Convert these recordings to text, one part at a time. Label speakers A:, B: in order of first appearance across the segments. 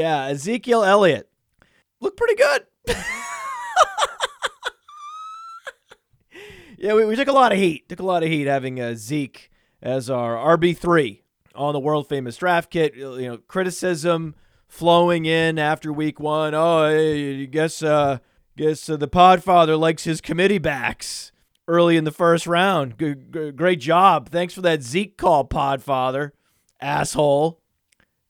A: Yeah. Ezekiel Elliott looked pretty good. yeah, we, we took a lot of heat. Took a lot of heat having uh, Zeke as our RB3 on the world famous draft kit. You know, criticism flowing in after week one. Oh, I guess uh, guess uh, the Podfather likes his committee backs early in the first round. G- g- great job. Thanks for that Zeke call, Podfather. Asshole.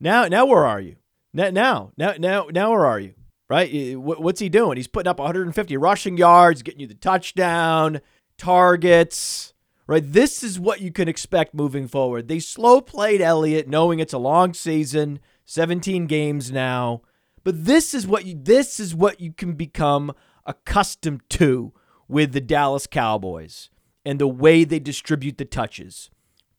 A: Now, now where are you? Now, now, now, now, where are you? Right? What's he doing? He's putting up 150 rushing yards, getting you the touchdown, targets. Right? This is what you can expect moving forward. They slow played Elliott, knowing it's a long season, 17 games now. But this is what you this is what you can become accustomed to with the Dallas Cowboys and the way they distribute the touches.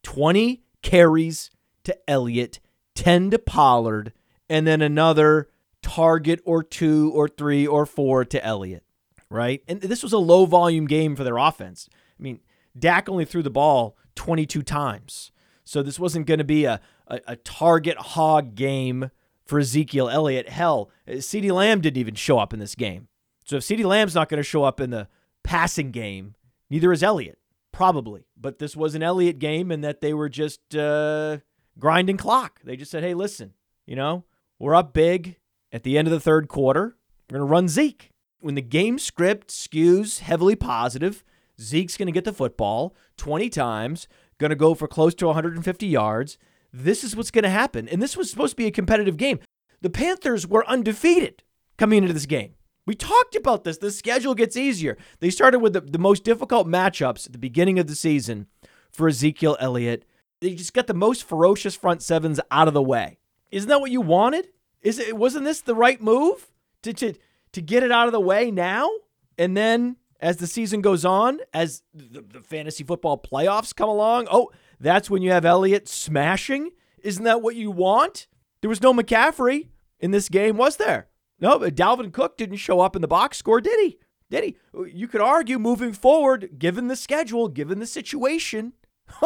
A: 20 carries to Elliott, 10 to Pollard, and then another target or two or three or four to Elliott, right? And this was a low volume game for their offense. I mean, Dak only threw the ball 22 times. So this wasn't going to be a, a, a target hog game for Ezekiel Elliott. Hell, CeeDee Lamb didn't even show up in this game. So if CeeDee Lamb's not going to show up in the passing game, neither is Elliott, probably. But this was an Elliott game and that they were just uh, grinding clock. They just said, hey, listen, you know, we're up big at the end of the third quarter. We're going to run Zeke. When the game script skews heavily positive, Zeke's going to get the football 20 times, going to go for close to 150 yards. This is what's going to happen. And this was supposed to be a competitive game. The Panthers were undefeated coming into this game. We talked about this. The schedule gets easier. They started with the, the most difficult matchups at the beginning of the season for Ezekiel Elliott. They just got the most ferocious front sevens out of the way. Isn't that what you wanted? Is it wasn't this the right move to to to get it out of the way now? And then as the season goes on, as the, the fantasy football playoffs come along, oh, that's when you have Elliott smashing. Isn't that what you want? There was no McCaffrey in this game, was there? No, but Dalvin Cook didn't show up in the box score, did he? Did he? You could argue moving forward, given the schedule, given the situation,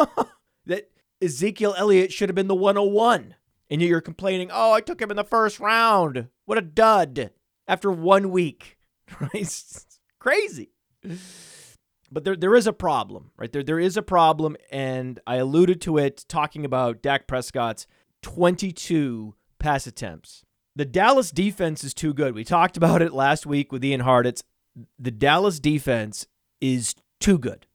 A: that Ezekiel Elliott should have been the 101. And you're complaining, oh, I took him in the first round. What a dud after one week. It's crazy. But there, there is a problem, right? There, there is a problem, and I alluded to it talking about Dak Prescott's 22 pass attempts. The Dallas defense is too good. We talked about it last week with Ian Hartitz. The Dallas defense is too good.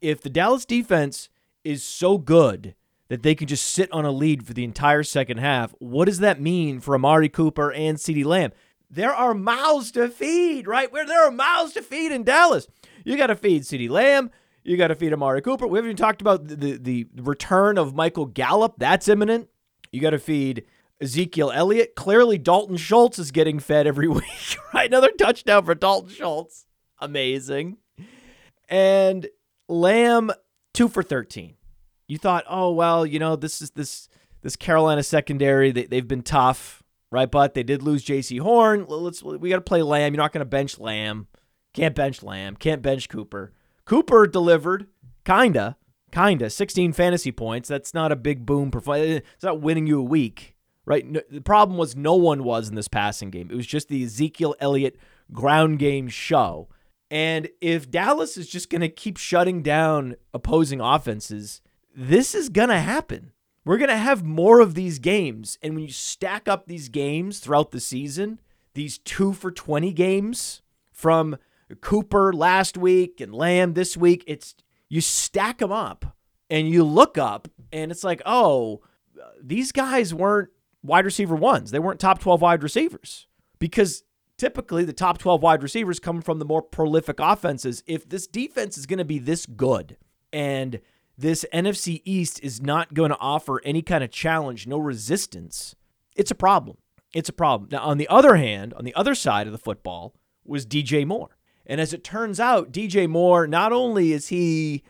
A: If the Dallas defense is so good that they can just sit on a lead for the entire second half, what does that mean for Amari Cooper and CeeDee Lamb? There are mouths to feed, right? Where there are mouths to feed in Dallas. You got to feed CeeDee Lamb. You got to feed Amari Cooper. We haven't even talked about the, the, the return of Michael Gallup. That's imminent. You got to feed Ezekiel Elliott. Clearly, Dalton Schultz is getting fed every week, right? Another touchdown for Dalton Schultz. Amazing. And Lamb, two for 13. You thought, oh, well, you know, this is this this Carolina secondary. They, they've been tough, right? But they did lose Jaycee Horn. Let's we got to play Lamb. You're not going to bench Lamb. Can't bench Lamb. Can't bench Cooper. Cooper delivered, kinda, kinda. 16 fantasy points. That's not a big boom. Perf- it's not winning you a week, right? No, the problem was no one was in this passing game. It was just the Ezekiel Elliott ground game show. And if Dallas is just going to keep shutting down opposing offenses, this is going to happen. We're going to have more of these games. And when you stack up these games throughout the season, these two for 20 games from Cooper last week and Lamb this week. It's you stack them up and you look up and it's like, oh, these guys weren't wide receiver ones. They weren't top 12 wide receivers because typically the top 12 wide receivers come from the more prolific offenses. If this defense is going to be this good and this NFC East is not going to offer any kind of challenge, no resistance, it's a problem. It's a problem. Now, on the other hand, on the other side of the football was DJ Moore. And as it turns out, DJ Moore, not only is he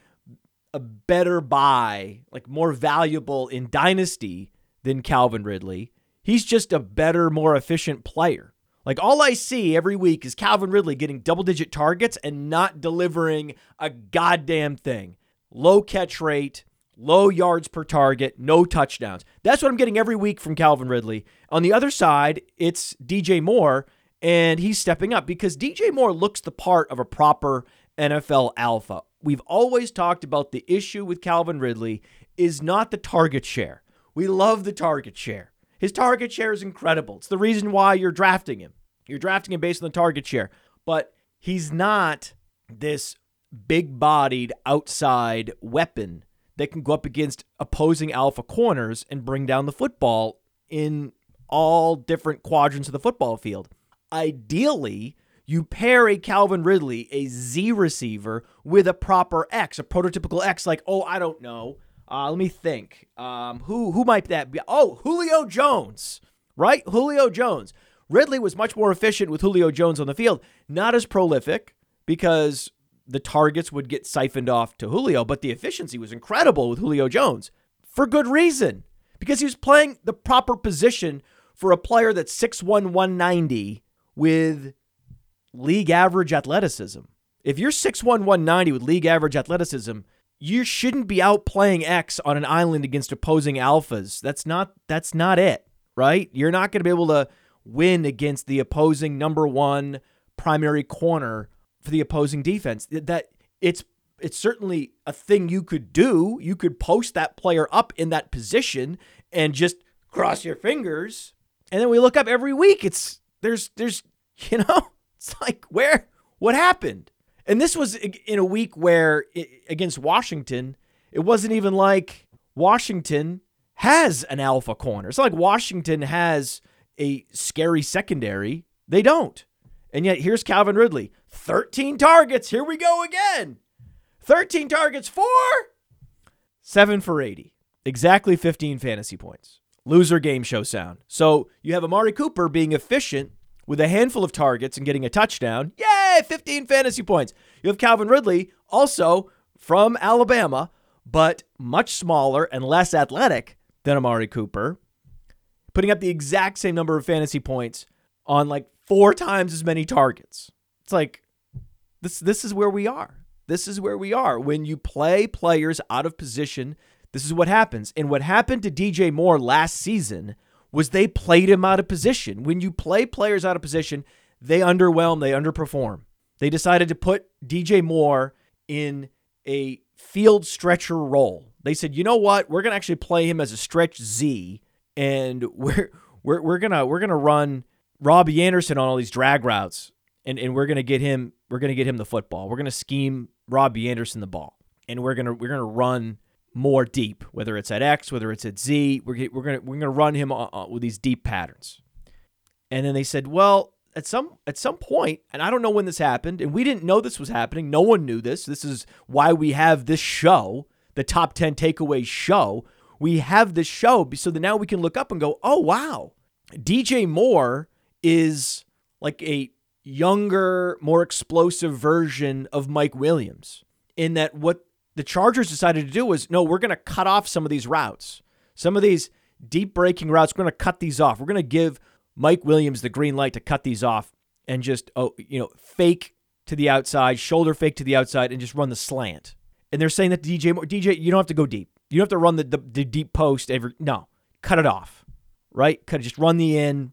A: a better buy, like more valuable in Dynasty than Calvin Ridley, he's just a better, more efficient player. Like all I see every week is Calvin Ridley getting double digit targets and not delivering a goddamn thing. Low catch rate, low yards per target, no touchdowns. That's what I'm getting every week from Calvin Ridley. On the other side, it's DJ Moore, and he's stepping up because DJ Moore looks the part of a proper NFL alpha. We've always talked about the issue with Calvin Ridley is not the target share. We love the target share. His target share is incredible. It's the reason why you're drafting him. You're drafting him based on the target share. But he's not this big bodied outside weapon that can go up against opposing alpha corners and bring down the football in all different quadrants of the football field. Ideally, you pair a Calvin Ridley, a Z receiver, with a proper X, a prototypical X, like, oh, I don't know. Uh, let me think. Um, who who might that be? Oh, Julio Jones, right? Julio Jones. Ridley was much more efficient with Julio Jones on the field, not as prolific because the targets would get siphoned off to Julio, but the efficiency was incredible with Julio Jones for good reason because he was playing the proper position for a player that's 6'1, 190 with league average athleticism. If you're 6'1, 190 with league average athleticism, you shouldn't be out playing X on an island against opposing alphas. That's not that's not it, right? You're not going to be able to win against the opposing number 1 primary corner for the opposing defense. That it's it's certainly a thing you could do. You could post that player up in that position and just cross your fingers. And then we look up every week. It's there's there's you know, it's like where what happened? And this was in a week where against Washington, it wasn't even like Washington has an alpha corner. It's not like Washington has a scary secondary. They don't. And yet here's Calvin Ridley 13 targets. Here we go again. 13 targets, four, seven for 80. Exactly 15 fantasy points. Loser game show sound. So you have Amari Cooper being efficient with a handful of targets and getting a touchdown. Yay, 15 fantasy points. You have Calvin Ridley, also from Alabama, but much smaller and less athletic than Amari Cooper, putting up the exact same number of fantasy points on like four times as many targets. It's like this this is where we are. This is where we are. When you play players out of position, this is what happens. And what happened to DJ Moore last season was they played him out of position. When you play players out of position, they underwhelm, they underperform. They decided to put DJ Moore in a field stretcher role. They said, "You know what? We're going to actually play him as a stretch Z and we're we're we're going to we're going to run Robbie Anderson on all these drag routes and and we're to get him we're to get him the football. We're to scheme Robbie Anderson the ball, and we're to we're to run more deep, whether it's at X, whether it's at Z. We're we're to we're to run him uh, uh, with these deep patterns. And then they said, well, at some at some point, and I don't know when this happened, and we didn't know this was happening. No one knew this. This is why we have this show, the top ten takeaways show. We have this show so that now we can look up and go, oh wow, DJ Moore is like a younger, more explosive version of Mike Williams. In that, what the Chargers decided to do was no, we're going to cut off some of these routes. Some of these deep breaking routes, we're going to cut these off. We're going to give Mike Williams the green light to cut these off and just, oh, you know, fake to the outside, shoulder fake to the outside, and just run the slant. And they're saying that DJ, DJ, you don't have to go deep. You don't have to run the, the, the deep post every. No, cut it off, right? Cut just run the in,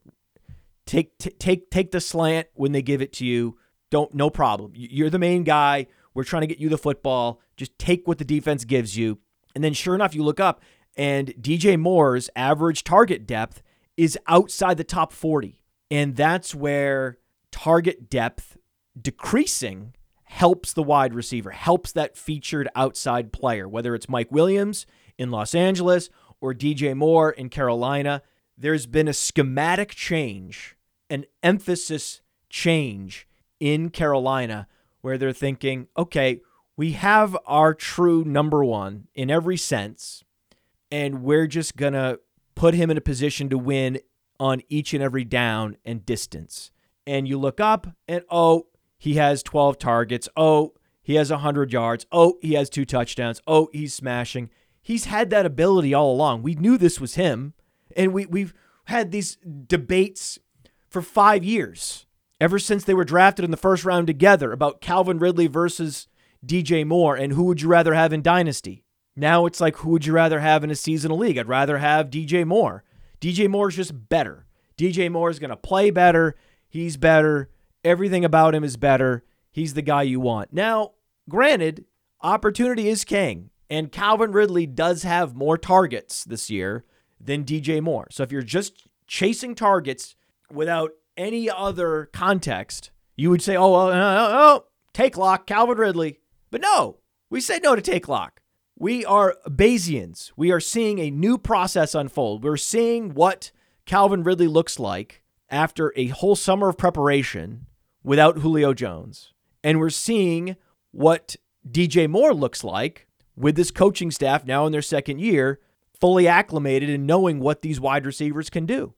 A: Take t- take take the slant when they give it to you. Don't no problem. You're the main guy. We're trying to get you the football. Just take what the defense gives you. And then sure enough, you look up and DJ Moore's average target depth is outside the top 40. And that's where target depth decreasing helps the wide receiver, helps that featured outside player, whether it's Mike Williams in Los Angeles or DJ Moore in Carolina. There's been a schematic change, an emphasis change in Carolina where they're thinking, okay, we have our true number one in every sense, and we're just going to put him in a position to win on each and every down and distance. And you look up, and oh, he has 12 targets. Oh, he has 100 yards. Oh, he has two touchdowns. Oh, he's smashing. He's had that ability all along. We knew this was him. And we, we've had these debates for five years, ever since they were drafted in the first round together, about Calvin Ridley versus DJ Moore and who would you rather have in Dynasty. Now it's like, who would you rather have in a seasonal league? I'd rather have DJ Moore. DJ Moore is just better. DJ Moore is going to play better. He's better. Everything about him is better. He's the guy you want. Now, granted, opportunity is king, and Calvin Ridley does have more targets this year than DJ Moore. So if you're just chasing targets without any other context, you would say, oh, oh take lock, Calvin Ridley. But no, we said no to take lock. We are Bayesians. We are seeing a new process unfold. We're seeing what Calvin Ridley looks like after a whole summer of preparation without Julio Jones. And we're seeing what DJ Moore looks like with this coaching staff now in their second year, fully acclimated and knowing what these wide receivers can do.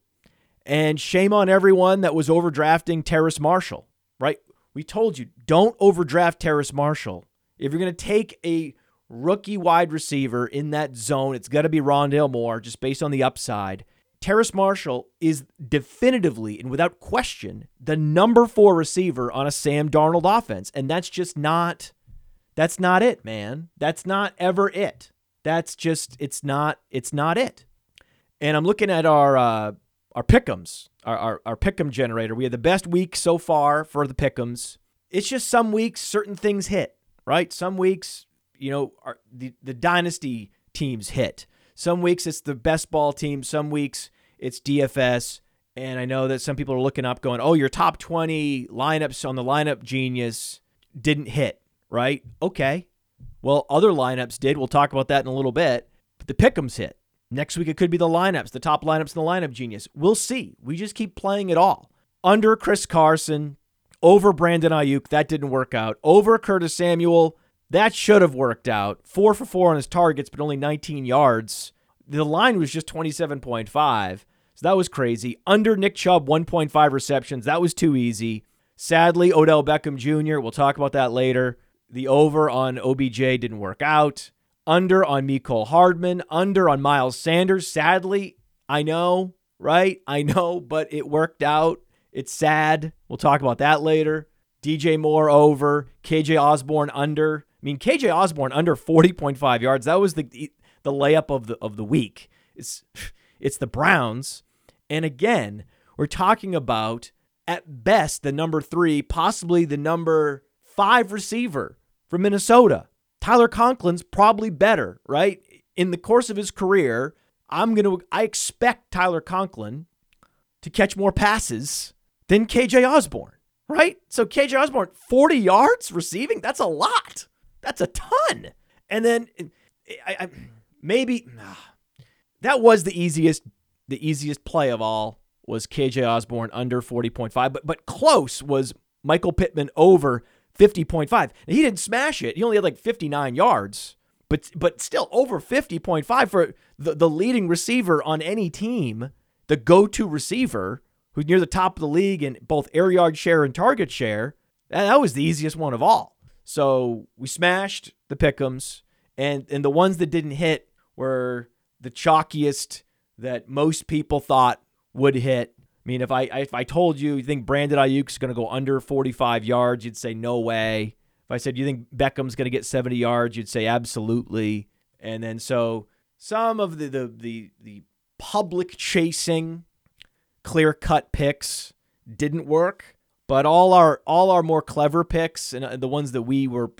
A: And shame on everyone that was overdrafting Terrace Marshall, right? We told you don't overdraft Terrace Marshall. If you're going to take a rookie wide receiver in that zone, it's got to be Rondale Moore just based on the upside. Terrace Marshall is definitively and without question the number four receiver on a Sam Darnold offense. And that's just not that's not it, man. That's not ever it. That's just it's not it's not it. And I'm looking at our uh our pickums, our, our, our pick'em generator. We had the best week so far for the pickums. It's just some weeks certain things hit, right? Some weeks, you know, our, the the dynasty teams hit. Some weeks it's the best ball team. Some weeks it's DFS. And I know that some people are looking up going, oh, your top 20 lineups on the lineup genius didn't hit, right? Okay. Well, other lineups did. We'll talk about that in a little bit. But the pickums hit. Next week, it could be the lineups, the top lineups in the lineup genius. We'll see. We just keep playing it all. Under Chris Carson, over Brandon Aiyuk, that didn't work out. Over Curtis Samuel, that should have worked out. Four for four on his targets, but only 19 yards. The line was just 27.5. So that was crazy. Under Nick Chubb, 1.5 receptions. That was too easy. Sadly, Odell Beckham Jr., we'll talk about that later. The over on OBJ didn't work out. Under on Mecole Hardman. Under on Miles Sanders. Sadly, I know, right? I know, but it worked out. It's sad. We'll talk about that later. DJ Moore over. KJ Osborn under. I mean, KJ Osborn under 40.5 yards. That was the the layup of the of the week. It's it's the Browns. And again, we're talking about at best the number three, possibly the number five receiver from Minnesota. Tyler Conklin's probably better, right? In the course of his career, I'm going to I expect Tyler Conklin to catch more passes than KJ Osborn, right? So KJ Osborn 40 yards receiving, that's a lot. That's a ton. And then I, I maybe ah, that was the easiest the easiest play of all was KJ Osborn under 40.5, but but close was Michael Pittman over 50.5. he didn't smash it. He only had like 59 yards, but but still over 50.5 for the, the leading receiver on any team, the go-to receiver who's near the top of the league in both air yard share and target share. That was the easiest one of all. So we smashed the pickums, and and the ones that didn't hit were the chalkiest that most people thought would hit. I mean, if I if I told you you think Brandon Aiyuk's going to go under 45 yards, you'd say no way. If I said you think Beckham's going to get 70 yards, you'd say absolutely. And then so some of the the the, the public chasing clear cut picks didn't work, but all our all our more clever picks and uh, the ones that we were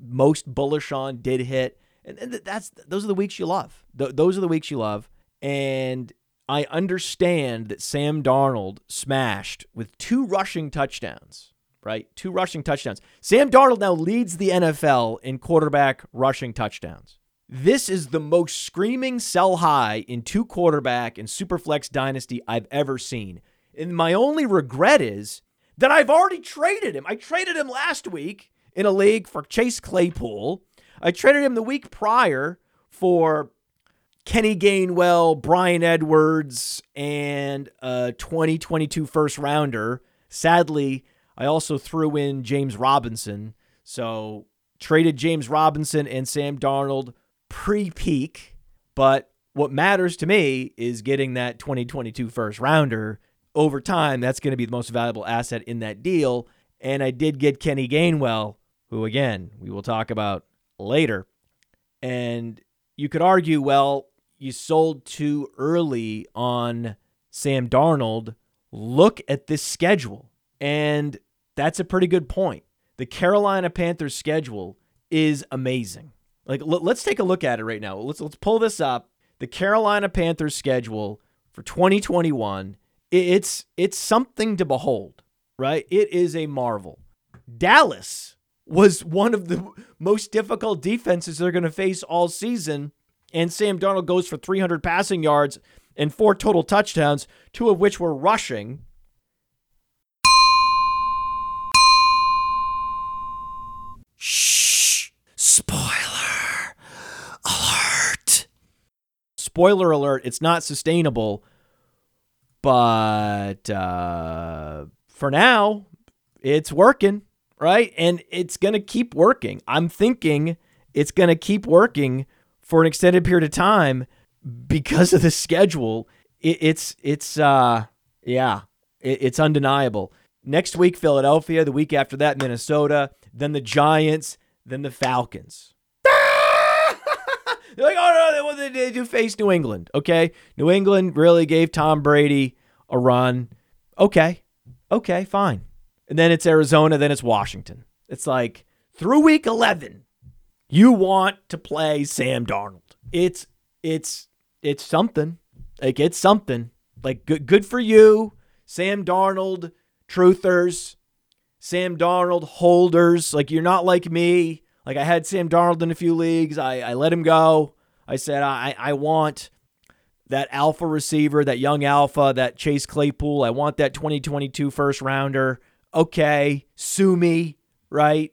A: most bullish on did hit. And that's those are the weeks you love. those are the weeks you love. And I understand that Sam Darnold smashed with two rushing touchdowns, right? Two rushing touchdowns. Sam Darnold now leads the NFL in quarterback rushing touchdowns. This is the most screaming sell high in two quarterback and superflex dynasty I've ever seen. And my only regret is that I've already traded him. I traded him last week in a league for Chase Claypool. I traded him the week prior for Kenny Gainwell, Bryan Edwards, and a 2022 first rounder. Sadly, I also threw in James Robinson. So traded James Robinson and Sam Darnold pre peak. But what matters to me is getting that 2022 first rounder. Over time, that's going to be the most valuable asset in that deal. And I did get Kenny Gainwell, who, again, we will talk about later. And you could argue, well, you sold too early on Sam Darnold. Look at this schedule. And that's a pretty good point. The Carolina Panthers schedule is amazing. Like l- let's take a look at it right now. Let's let's pull this up. The Carolina Panthers schedule for 2021. It's it's something to behold, right? It is a marvel. Dallas was one of the most difficult defenses they're going to face all season and Sam Darnold goes for 300 passing yards and four total touchdowns, two of which were rushing. Shh! Spoiler alert! Spoiler alert, it's not sustainable, but uh, for now, it's working, right? And it's going to keep working. I'm thinking it's going to keep working for an extended period of time because of the schedule. It, it's it's uh yeah, it, it's undeniable. Next week Philadelphia, the week after that Minnesota, then the Giants, then the Falcons. They're like, oh no, they, they do face New England. Okay, New England really gave Tom Brady a run. Okay, okay, fine. And then it's Arizona, then it's Washington. It's like through week 11, you want to play Sam Darnold. It's it's it's something. Like it's something. Like good good for you, Sam Darnold truthers, Sam Darnold holders. Like you're not like me. Like I had Sam Darnold in a few leagues. I, I let him go. I said I I want that alpha receiver, that young alpha, that Chase Claypool. I want that 2022 first rounder. Okay, sue me, right?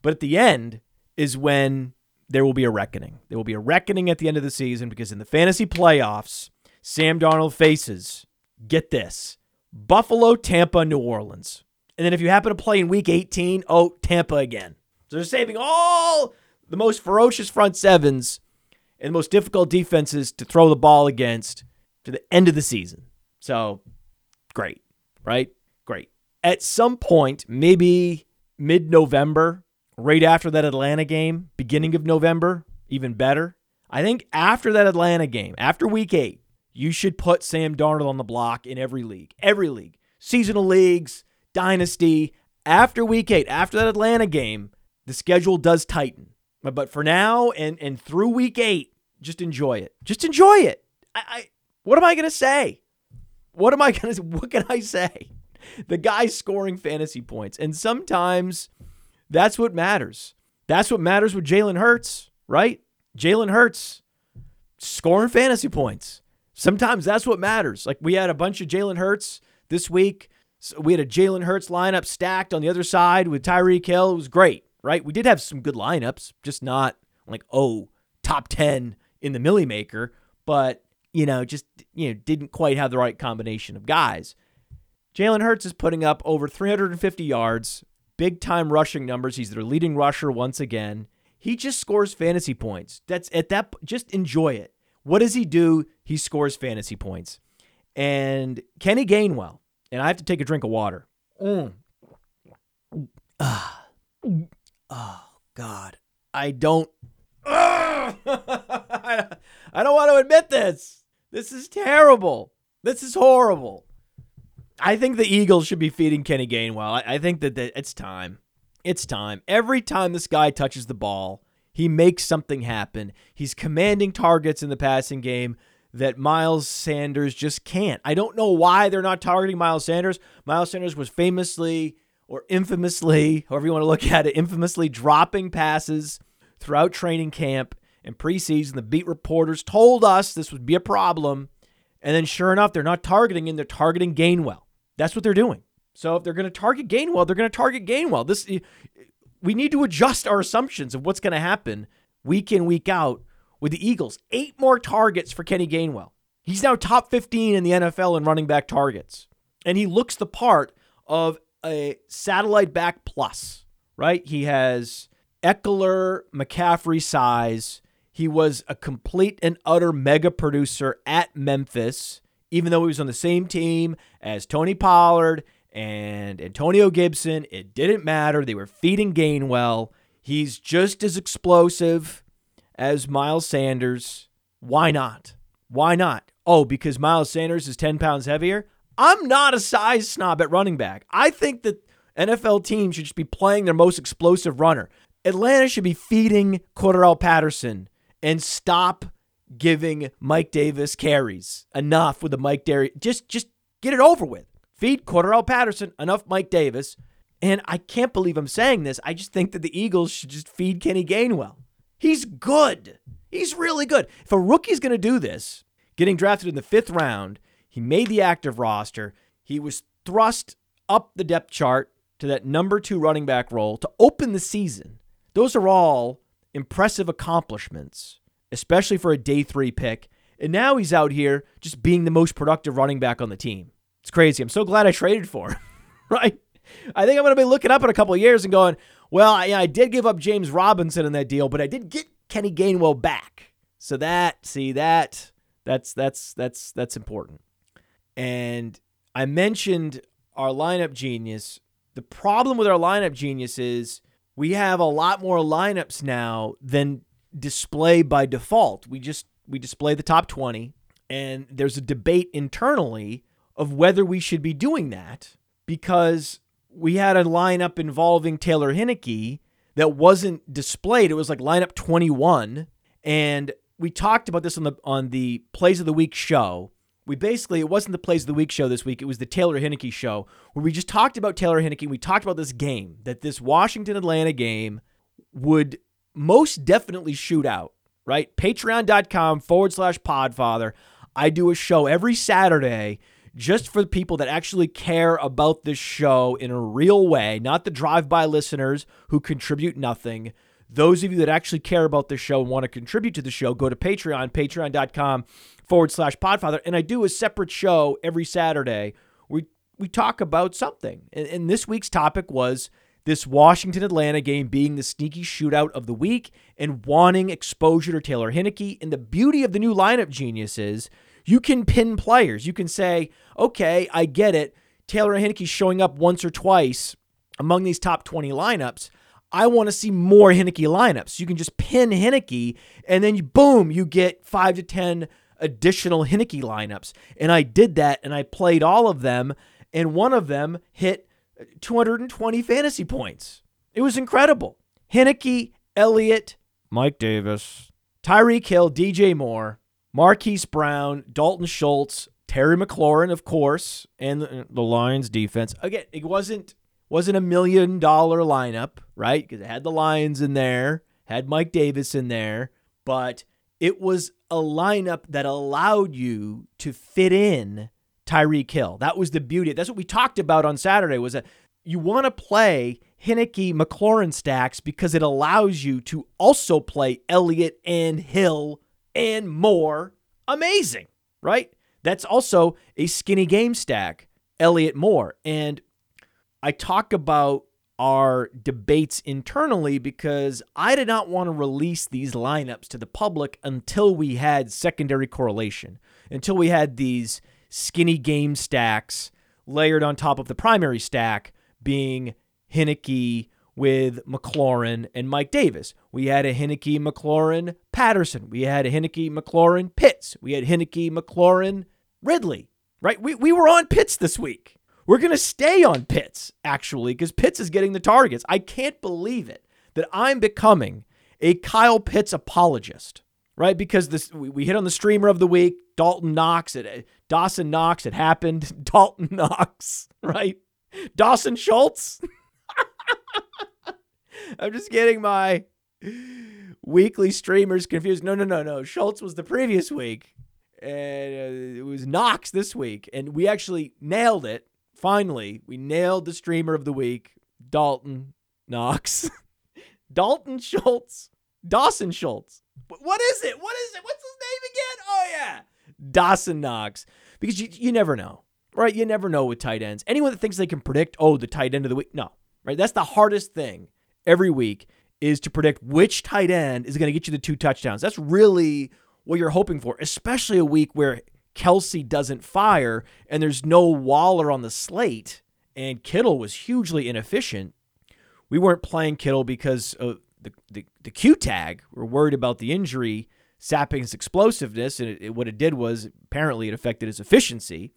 A: But at the end, is when there will be a reckoning. There will be a reckoning at the end of the season because in the fantasy playoffs, Sam Darnold faces, get this, Buffalo, Tampa, New Orleans. And then if you happen to play in week 18, oh, Tampa again. So they're saving all the most ferocious front sevens and the most difficult defenses to throw the ball against to the end of the season. So great, right? Great. At some point, maybe mid November, right after that Atlanta game, beginning of November, even better. I think after that Atlanta game, after week eight, you should put Sam Darnold on the block in every league, every league, seasonal leagues, dynasty. After week eight, after that Atlanta game, the schedule does tighten. But for now and and through week eight, just enjoy it. Just enjoy it. I, I what am I gonna say? What am I gonna? What can I say? The guy's scoring fantasy points, and sometimes that's what matters. That's what matters with Jalen Hurts, right? Jalen Hurts scoring fantasy points. Sometimes that's what matters. Like we had a bunch of Jalen Hurts this week. So we had a Jalen Hurts lineup stacked on the other side with Tyreek Hill. It was great, right? We did have some good lineups, just not like, oh, top 10 in the Milly Maker, but, you know, just, you know, didn't quite have the right combination of guys. Jalen Hurts is putting up over 350 yards, big time rushing numbers. He's their leading rusher once again. He just scores fantasy points. That's at that just enjoy it. What does he do? He scores fantasy points. And Kenny Gainwell, and I have to take a drink of water. Mm. Ah. Oh God. I don't I don't want to admit this. This is terrible. This is horrible. I think the Eagles should be feeding Kenny Gainwell. I, I think that, it's time. It's time. Every time this guy touches the ball, he makes something happen. He's commanding targets in the passing game. that Miles Sanders just can't. I don't know why they're not targeting Miles Sanders. Miles Sanders was famously or infamously, however you want to look at it, infamously dropping passes throughout training camp and preseason. The beat reporters told us this would be a problem. And then sure enough, they're not targeting him, they're targeting Gainwell. That's what they're doing. So if they're going to target Gainwell, they're going to target Gainwell. This we need to adjust our assumptions of what's going to happen week in week out with the Eagles. Eight more targets for Kenny Gainwell. He's now top 15 in the NFL in running back targets. And he looks the part of a satellite back plus, right? He has Ekeler McCaffrey size. He was a complete and utter mega producer at Memphis, even though he was on the same team as Tony Pollard and Antonio Gibson. It didn't matter. They were feeding Gainwell. He's just as explosive as Miles Sanders. Why not? Why not? Oh, because Miles Sanders is 10 pounds heavier? I'm not a size snob at running back. I think that NFL teams should just be playing their most explosive runner. Atlanta should be feeding Cordarrelle Patterson and stop giving Mike Davis carries. Enough with the Mike Derry. Just just get it over with. Feed Cordarrelle Patterson, enough Mike Davis. And I can't believe I'm saying this. I just think that the Eagles should just feed Kenny Gainwell. He's good. He's really good. If a rookie's going to do this, getting drafted in the fifth round, he made the active roster. He was thrust up the depth chart to that number two running back role to open the season. Those are all impressive accomplishments, especially for a day three pick. And now he's out here just being the most productive running back on the team. It's crazy. I'm so glad I traded for him, right? I think I'm going to be looking up in a couple years and going, well, I, I did give up James Robinson in that deal, but I did get Kenny Gainwell back. So that, see that, that's that's that's that's important. And I mentioned our lineup genius. The problem with our lineup genius is we have a lot more lineups now than display by default. We just we display the top 20 and there's a debate internally of whether we should be doing that because we had a lineup involving Taylor Heinicke that wasn't displayed. It was like lineup 21 and we talked about this on the on the plays of the week show. We basically it wasn't the plays of the week show this week. It was the Taylor Heinicke show where we just talked about Taylor Heinicke. We talked about this game that this Washington Atlanta game would most definitely shoot out. Right, Patreon.com forward slash Podfather. I do a show every Saturday just for the people that actually care about this show in a real way, not the drive by listeners who contribute nothing. Those of you that actually care about the show and want to contribute to the show, go to Patreon, patreon.com forward slash podfather. And I do a separate show every Saturday. We we talk about something. And, and this week's topic was this Washington Atlanta game being the sneaky shootout of the week and wanting exposure to Taylor Heinicke. And the beauty of the new lineup genius is you can pin players. You can say, okay, I get it. Taylor Heinicke's showing up once or twice among these top 20 lineups. I want to see more Heinicke lineups. You can just pin Heinicke, and then you, boom, you get five to 10 additional Heinicke lineups. And I did that, and I played all of them, and one of them hit 220 fantasy points. It was incredible. Heinicke, Elliott, Mike Davis, Tyreek Hill, DJ Moore, Marquise Brown, Dalton Schultz, Terry McLaurin, of course, and the Lions defense. Again, it wasn't wasn't a million dollar lineup, right? Because it had the Lions in there, had Mike Davis in there, but it was a lineup that allowed you to fit in Tyreek Hill. That was the beauty. That's what we talked about on Saturday was that you want to play Heinicke McLaurin stacks because it allows you to also play Elliott and Hill and more amazing, right? That's also a skinny game stack, Elliott Moore. And I talk about our debates internally because I did not want to release these lineups to the public until we had secondary correlation, until we had these skinny game stacks layered on top of the primary stack being Heinicke, with McLaurin and Mike Davis. We had a Heinicke, McLaurin, Patterson. We had a Heinicke, McLaurin, Pitts. We had Heinicke, McLaurin, Ridley. Right? We, we were on Pitts this week. We're going to stay on Pitts, actually, because Pitts is getting the targets. I can't believe it that I'm becoming a Kyle Pitts apologist, right? Because this we, we hit on the streamer of the week, Dalton Knox. It, Dawson Knox. It happened. Dalton Knox, right? Dawson Schultz. I'm just getting my weekly streamers confused. No, no, no, no. Schultz was the previous week, and uh, it was Knox this week, and we actually nailed it. Finally, we nailed the streamer of the week, Dalton Knox, Dalton Schultz, Dawson Schultz. What is it? What is it? What's his name again? Oh yeah, Dawson Knox. Because you you never know, right? You never know with tight ends. Anyone that thinks they can predict, oh, the tight end of the week, no, right? That's the hardest thing every week is to predict which tight end is going to get you the two touchdowns. That's really what you're hoping for, especially a week where Kelsey doesn't fire and there's no Waller on the slate and Kittle was hugely inefficient. We weren't playing Kittle because of the, the, Q tag. We're worried about the injury sapping his explosiveness, and it, it, what it did was apparently it affected his efficiency.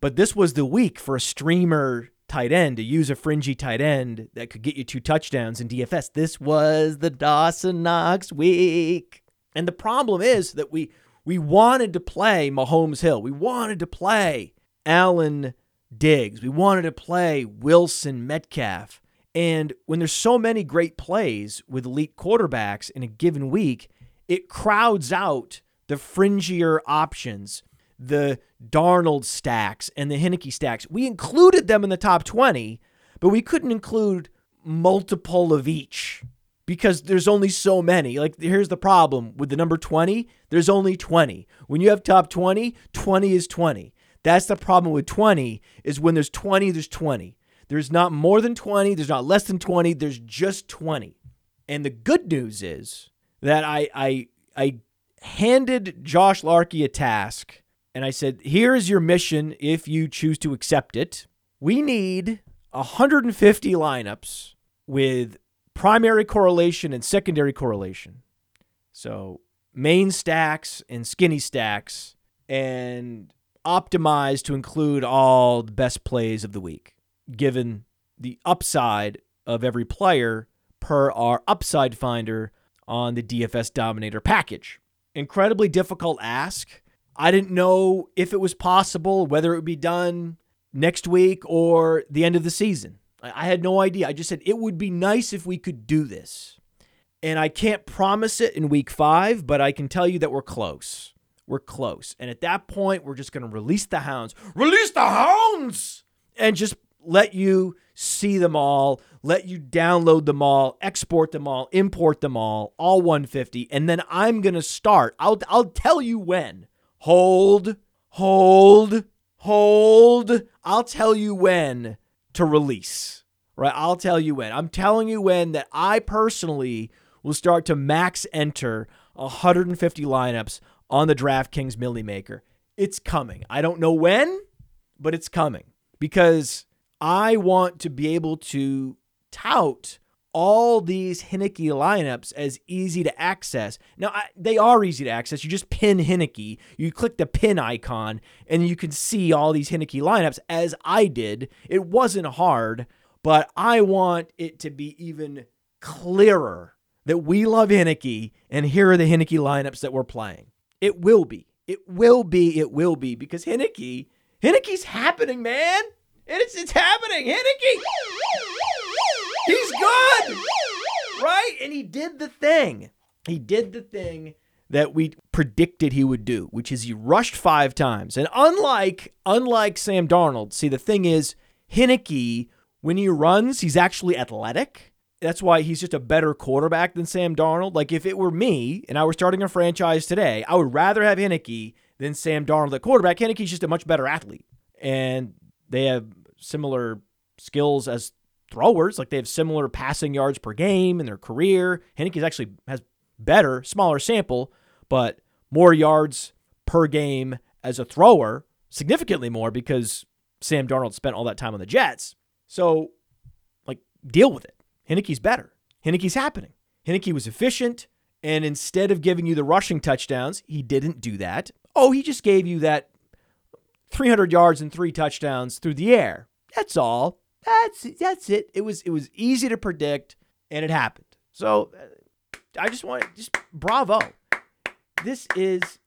A: But this was the week for a streamer tight end to use a fringy tight end that could get you two touchdowns in DFS. This was the Dawson Knox week. And the problem is that we we wanted to play Mahomes Hill. We wanted to play Allen Diggs. We wanted to play Wilson Metcalf. And when there's so many great plays with elite quarterbacks in a given week, it crowds out the fringier options the Darnold stacks and the Heinicke stacks. We included them in the top 20, but we couldn't include multiple of each because there's only so many. Like, here's the problem with the number 20 there's only 20. When you have top 20, 20 is 20. That's the problem with 20 is when there's 20, there's 20. There's not more than 20, there's not less than 20, there's just 20. And the good news is that I I I handed Josh Larkey a task and I said, Here is your mission if you choose to accept it. We need 150 lineups with primary correlation and secondary correlation. So, main stacks and skinny stacks, and optimized to include all the best plays of the week, given the upside of every player per our upside finder on the DFS Dominator package. Incredibly difficult ask I didn't know if it was possible, whether it would be done next week or the end of the season. I had no idea. I just said it would be nice if we could do this. And I can't promise it in week five, but I can tell you that we're close. We're close. And at that point, we're just going to release the hounds. Release the hounds! And just let you see them all, let you download them all, export them all, import them all, all 150. And then I'm going to start. I'll, I'll tell you when hold, hold, hold. I'll tell you when to release, right? I'll tell you when. I'm telling you when that I personally will start to max enter 150 lineups on the DraftKings Milly Maker. It's coming. I don't know when, but it's coming because I want to be able to tout all these Heinicke lineups as easy to access. Now, I, they are easy to access. You just pin Heinicke, you click the pin icon, and you can see all these Heinicke lineups as I did. It wasn't hard, but I want it to be even clearer that we love Heinicke, and here are the Heinicke lineups that we're playing. It will be. It will be. It will be because Heinicke, Heinicke's happening, man. It's it's happening. Heinicke. He's good. Right? And he did the thing. He did the thing that we predicted he would do, which is he rushed five times. And unlike unlike Sam Darnold, see the thing is Heinicke, when he runs, he's actually athletic. That's why he's just a better quarterback than Sam Darnold. Like if it were me and I were starting a franchise today, I would rather have Heinicke than Sam Darnold at quarterback. Heinicke's just a much better athlete. And they have similar skills as throwers. Like they have similar passing yards per game in their career. Heinicke's actually has better, smaller sample, but more yards per game as a thrower, significantly more because Sam Darnold spent all that time on the Jets. So, like, deal with it. Heinicke's better. Heinicke's happening. Heinicke was efficient, and instead of giving you the rushing touchdowns, he didn't do that. Oh, he just gave you that 300 yards and three touchdowns through the air. That's all. That's that's it. It was it was easy to predict, and it happened. So uh, I just want just bravo. this is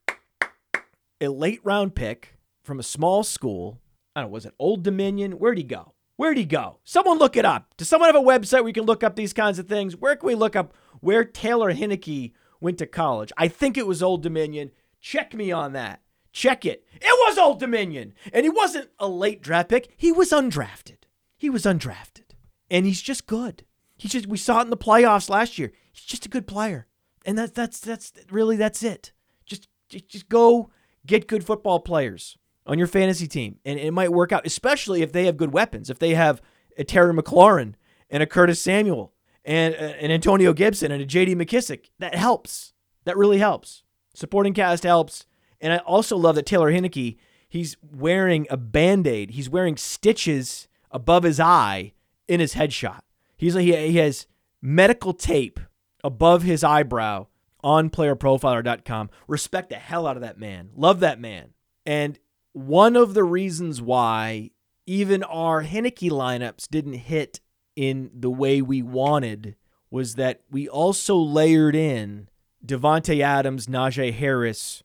A: a late round pick from a small school. I don't know, was it Old Dominion? Where'd he go? Where'd he go? Someone look it up. Does someone have a website where you can look up these kinds of things? Where can we look up where Taylor Heinicke went to college? I think it was Old Dominion. Check me on that. Check it. It was Old Dominion. And he wasn't a late draft pick. He was undrafted. He was undrafted. And he's just good. He's just we saw it in the playoffs last year. He's just a good player. And that that's that's really that's it. Just just, go get good football players on your fantasy team. And it might work out, especially if they have good weapons. If they have a Terry McLaurin and a Curtis Samuel and uh, an Antonio Gibson and a JD McKissic, that helps. That really helps. Supporting cast helps. And I also love that Taylor Heinicke, he's wearing a band aid. He's wearing stitches above his eye in his headshot. He's he, he has medical tape above his eyebrow on playerprofiler.com. Respect the hell out of that man. Love that man. And one of the reasons why even our Heinicke lineups didn't hit in the way we wanted was that we also layered in Davante Adams, Najee Harris,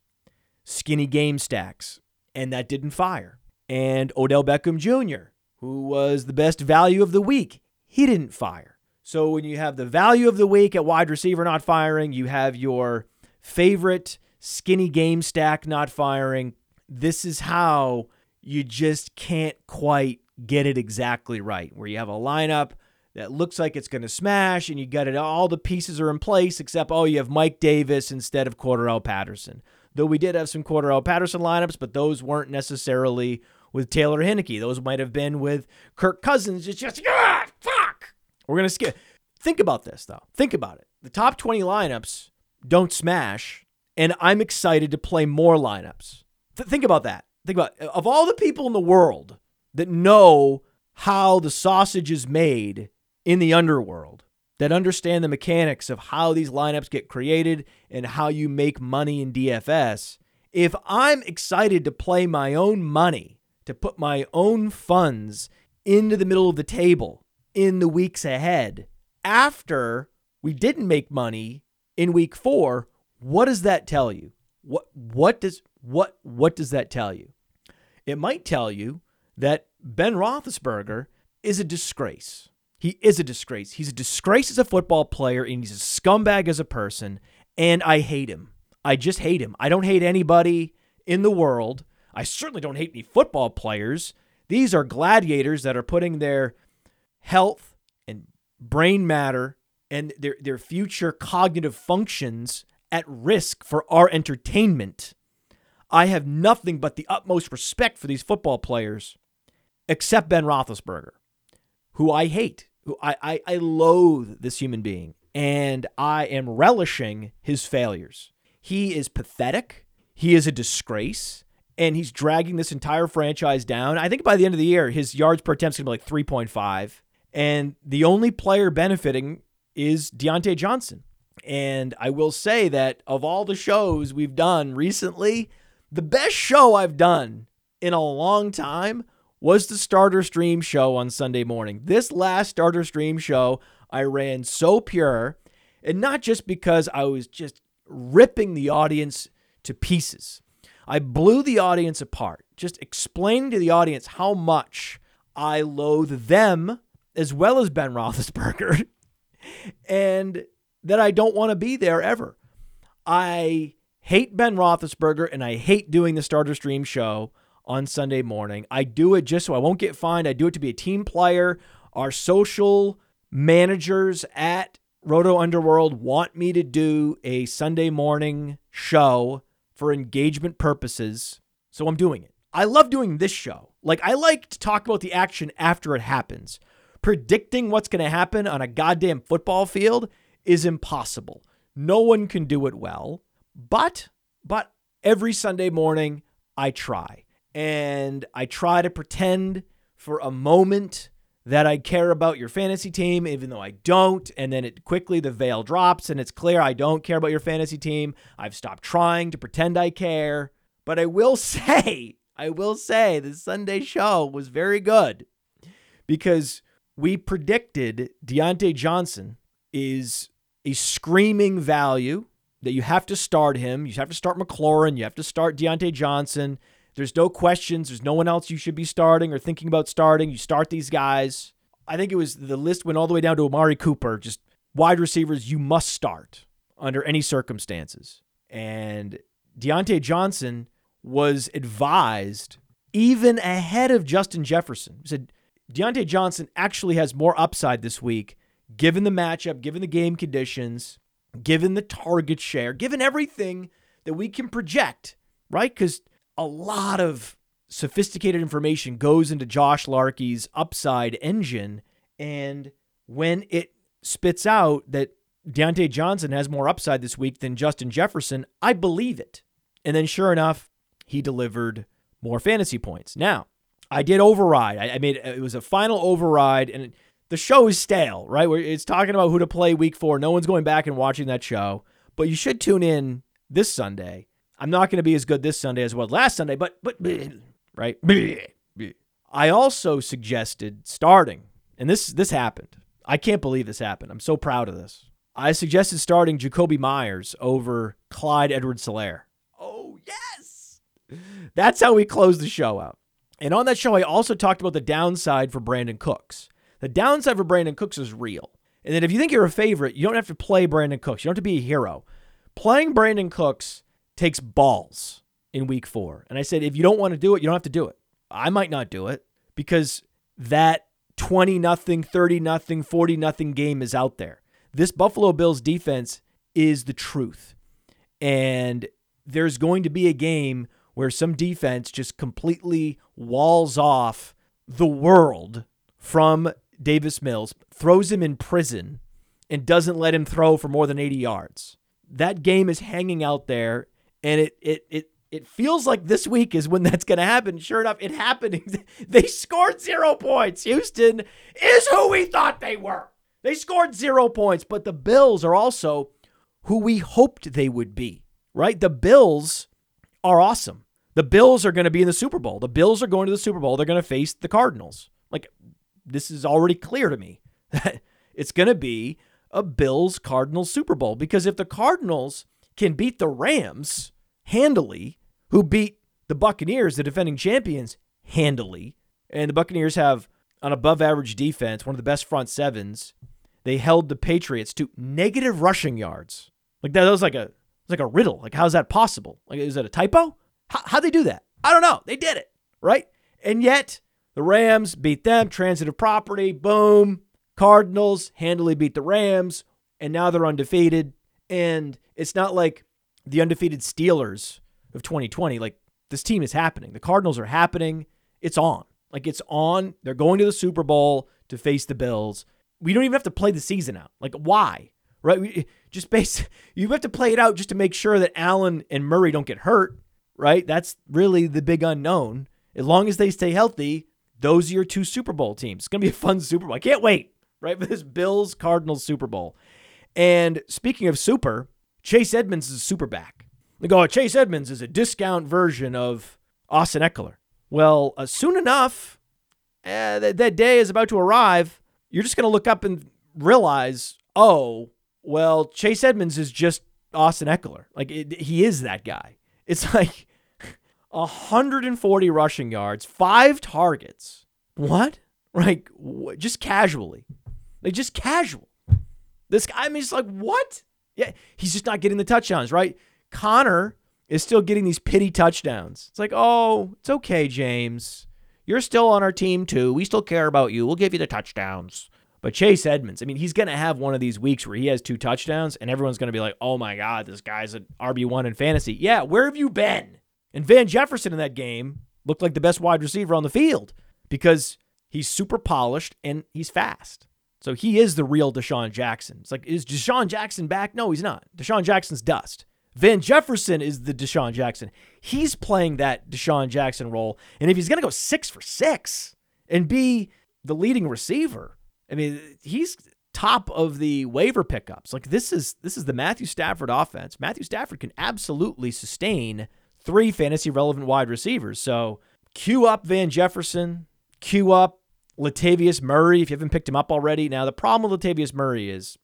A: skinny game stacks, and that didn't fire. And Odell Beckham Jr., who was the best value of the week, he didn't fire. So when you have the value of the week at wide receiver not firing, you have your favorite skinny game stack not firing. This is how you just can't quite get it exactly right. Where you have a lineup that looks like it's going to smash and you got it all the pieces are in place except oh you have Mike Davis instead of Cordarrelle Patterson. Though we did have some Cordarrelle Patterson lineups, but those weren't necessarily with Taylor Heinicke. Those might have been with Kirk Cousins. It's just ah, fuck. We're gonna skip. Think about this though. Think about it. The top 20 lineups don't smash, and I'm excited to play more lineups. Th- think about that. Think about it. of all the people in the world that know how the sausage is made in the underworld, that understand the mechanics of how these lineups get created and how you make money in DFS. If I'm excited to play my own money, to put my own funds into the middle of the table in the weeks ahead, after we didn't make money in week 4, what does that tell you? What what does what what does that tell you? It might tell you that Ben Roethlisberger is a disgrace. He is a disgrace. He's a disgrace as a football player, and he's a scumbag as a person. And I hate him. I just hate him. I don't hate anybody in the world. I certainly don't hate any football players. These are gladiators that are putting their health and brain matter and their, their future cognitive functions at risk for our entertainment. I have nothing but the utmost respect for these football players, except Ben Roethlisberger, who I hate. I, I, I loathe this human being and I am relishing his failures. He is pathetic. He is a disgrace. And he's dragging this entire franchise down. I think by the end of the year, his yards per attempt is going to be like 3.5. And the only player benefiting is Diontae Johnson. And I will say that of all the shows we've done recently, the best show I've done in a long time was the starter stream show on Sunday morning. This last starter stream show I ran so pure, and not just because I was just ripping the audience to pieces. I blew the audience apart, just explaining to the audience how much I loathe them as well as Ben Roethlisberger, and that I don't want to be there ever. I hate Ben Roethlisberger, and I hate doing the starter stream show on Sunday morning. I do it just so I won't get fined. I do it to be a team player. Our social managers at Roto Underworld want me to do a Sunday morning show for engagement purposes. So I'm doing it. I love doing this show. Like, I like to talk about the action after it happens. Predicting what's going to happen on a goddamn football field is impossible. No one can do it well. But, but every Sunday morning, I try and I try to pretend for a moment that I care about your fantasy team, even though I don't. And then it quickly the veil drops and it's clear I don't care about your fantasy team. I've stopped trying to pretend I care. But I will say, I will say the Sunday show was very good because we predicted Diontae Johnson is a screaming value that you have to start him. You have to start McLaurin. You have to start Diontae Johnson. There's no questions. There's no one else you should be starting or thinking about starting. You start these guys. I think it was the list went all the way down to Amari Cooper, just wide receivers you must start under any circumstances. And Diontae Johnson was advised even ahead of Justin Jefferson. He said Diontae Johnson actually has more upside this week, given the matchup, given the game conditions, given the target share, given everything that we can project, right? Because a lot of sophisticated information goes into Josh Larkey's upside engine. And when it spits out that Diontae Johnson has more upside this week than Justin Jefferson, I believe it. And then sure enough, he delivered more fantasy points. Now, I did override. I, made it was a final override, and the show is stale, right? Where it's talking about who to play week four. No one's going back and watching that show, but you should tune in this Sunday. I'm not going to be as good this Sunday as what last Sunday, but but right. I also suggested starting, and this this happened. I can't believe this happened. I'm so proud of this. I suggested starting Jakobi Meyers over Clyde Edwards-Helaire Oh yes, that's how we close the show out. And on that show, I also talked about the downside for Brandin Cooks. The downside for Brandin Cooks is real. And that if you think you're a favorite, you don't have to play Brandin Cooks. You don't have to be a hero. Playing Brandin Cooks takes balls in week four. And I said, if you don't want to do it, you don't have to do it. I might not do it because that 20 nothing, 30 nothing, 40 nothing game is out there. This Buffalo Bills defense is the truth. And there's going to be a game where some defense just completely walls off the world from Davis Mills, throws him in prison, and doesn't let him throw for more than 80 yards. That game is hanging out there, and it it it it feels like this week is when that's going to happen. Sure enough, it happened. they scored zero points. Houston is who we thought they were. They scored zero points, but the Bills are also who we hoped they would be, right? The Bills are awesome. The Bills are going to be in the Super Bowl. The Bills are going to the Super Bowl. They're going to face the Cardinals. Like, this is already clear to me that it's going to be a Bills Cardinals Super Bowl because if the Cardinals can beat the Rams handily, who beat the Buccaneers, the defending champions, handily, and the Buccaneers have an above average defense, one of the best front sevens. They held the Patriots to negative rushing yards. Like that was like a like a riddle. Like how's that possible? Like is that a typo? How, how'd they do that? I don't know. They did it, right? And yet, the Rams beat them, transitive property, boom. Cardinals handily beat the Rams, and now they're undefeated. And it's not like the undefeated Steelers of 2020. Like, this team is happening. The Cardinals are happening. It's on. Like, it's on. They're going to the Super Bowl to face the Bills. We don't even have to play the season out. Like, why? Right? We, just base, you have to play it out just to make sure that Allen and Murray don't get hurt right? That's really the big unknown. As long as they stay healthy, those are your two Super Bowl teams. It's going to be a fun Super Bowl. I can't wait, right? For this Bills Cardinals Super Bowl. And speaking of super, Chase Edmonds is a super back. They go, oh, Chase Edmonds is a discount version of Austin Ekeler. Well, uh, soon enough, uh, that, that day is about to arrive. You're just going to look up and realize, oh, well, Chase Edmonds is just Austin Ekeler. Like, it, he is that guy. It's like 140 rushing yards, five targets. What? Like, just casually. Like, just casual. This guy, I mean, it's like, what? Yeah, he's just not getting the touchdowns, right? Connor is still getting these pity touchdowns. It's like, oh, it's okay, James. You're still on our team, too. We still care about you. We'll give you the touchdowns. But Chase Edmonds, I mean, he's going to have one of these weeks where he has two touchdowns and everyone's going to be like, oh my God, this guy's an RB1 in fantasy. Yeah, where have you been? And Van Jefferson in that game looked like the best wide receiver on the field because he's super polished and he's fast. So he is the real Deshaun Jackson. It's like, is Deshaun Jackson back? No, he's not. Deshaun Jackson's dust. Van Jefferson is the Deshaun Jackson. He's playing that Deshaun Jackson role. And if he's going to go six for six and be the leading receiver, I mean, he's top of the waiver pickups. Like this is this is the Matthew Stafford offense. Matthew Stafford can absolutely sustain three fantasy relevant wide receivers. So cue up Van Jefferson, cue up Latavius Murray if you haven't picked him up already. Now the problem with Latavius Murray is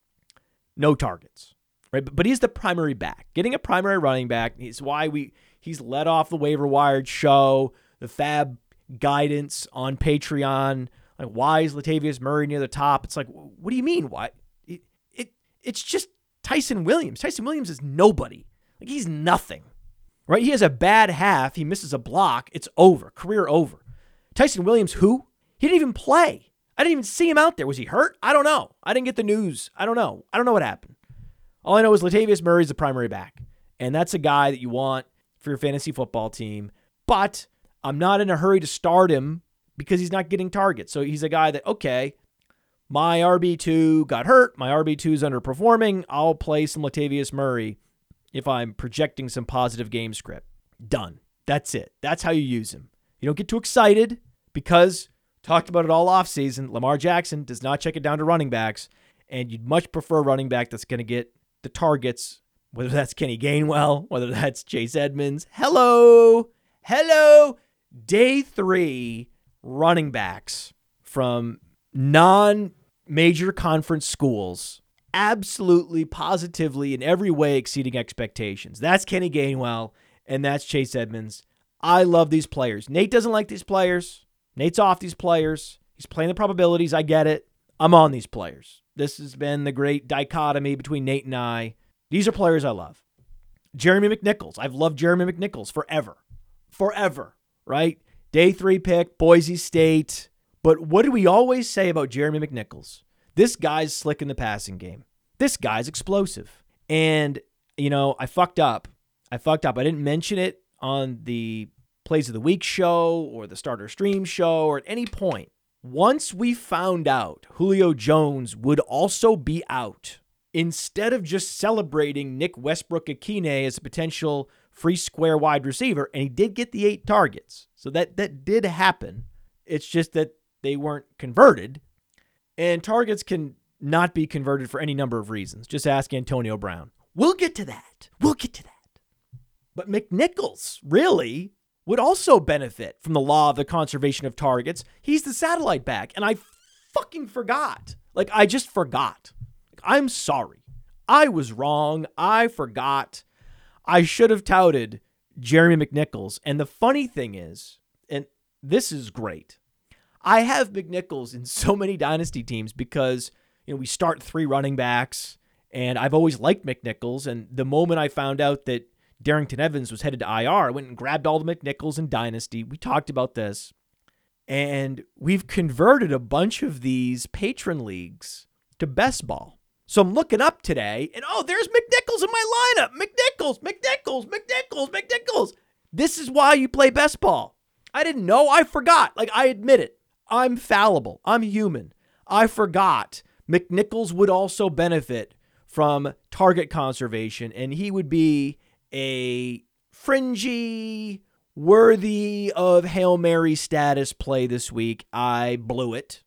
A: no targets. right? But, but he's the primary back. Getting a primary running back is why we he's led off the waiver wired show, the FAAB guidance on Patreon. Like, why is Latavius Murray near the top? It's like, what do you mean? Why? It, it it's just Ty'Son Williams. Ty'Son Williams is nobody. Like he's nothing. Right? He has a bad half. He misses a block. It's over. Career over. Ty'Son Williams, who? He didn't even play. I didn't even see him out there. Was he hurt? I don't know. I didn't get the news. I don't know. I don't know what happened. All I know is Latavius Murray's the primary back. And that's a guy that you want for your fantasy football team. But I'm not in a hurry to start him because he's not getting targets. So he's a guy that, okay, my RB2 got hurt. My RB2 is underperforming. I'll play some Latavius Murray if I'm projecting some positive game script. Done. That's it. That's how you use him. You don't get too excited because talked about it all offseason. Lamar Jackson does not check it down to running backs, and you'd much prefer a running back that's going to get the targets, whether that's Kenny Gainwell, whether that's Chase Edmonds. Hello, hello. Day three running backs from non major conference schools absolutely, positively, in every way exceeding expectations. That's Kenny Gainwell, and that's Chase Edmonds. I love these players. Nate doesn't like these players. Nate's off these players. He's playing the probabilities. I get it. I'm on these players. This has been the great dichotomy between Nate and I. These are players I love. Jeremy McNichols. I've loved Jeremy McNichols forever. Forever, right? Day three pick, Boise State. But what do we always say about Jeremy McNichols? This guy's slick in the passing game. This guy's explosive. And, you know, I fucked up. I fucked up. I didn't mention it on the Plays of the Week show or the Starter Stream show or at any point. Once we found out Julio Jones would also be out, instead of just celebrating Nick Westbrook Ikhine as a potential free square wide receiver, and he did get the eight targets. So that that did happen. It's just that they weren't converted. And targets can not be converted for any number of reasons. Just ask Antonio Brown. We'll get to that. We'll get to that. But McNichols, really, would also benefit from the law of the conservation of targets. He's the satellite back. And I fucking forgot. Like, I just forgot. I'm sorry. I was wrong. I forgot. I should have touted Jeremy McNichols. And the funny thing is, and this is great, I have McNichols in so many dynasty teams because, you know, we start three running backs, and I've always liked McNichols. And the moment I found out that Darrynton Evans was headed to IR. Went and grabbed all the McNichols and Dynasty. We talked about this. And we've converted a bunch of these patron leagues to best ball. So I'm looking up today, and oh, there's McNichols in my lineup. McNichols, McNichols, McNichols, McNichols. This is why you play best ball. I didn't know. I forgot. Like, I admit it. I'm fallible. I'm human. I forgot. McNichols would also benefit from target conservation, and he would be a fringy, worthy of Hail Mary status play this week. I blew it.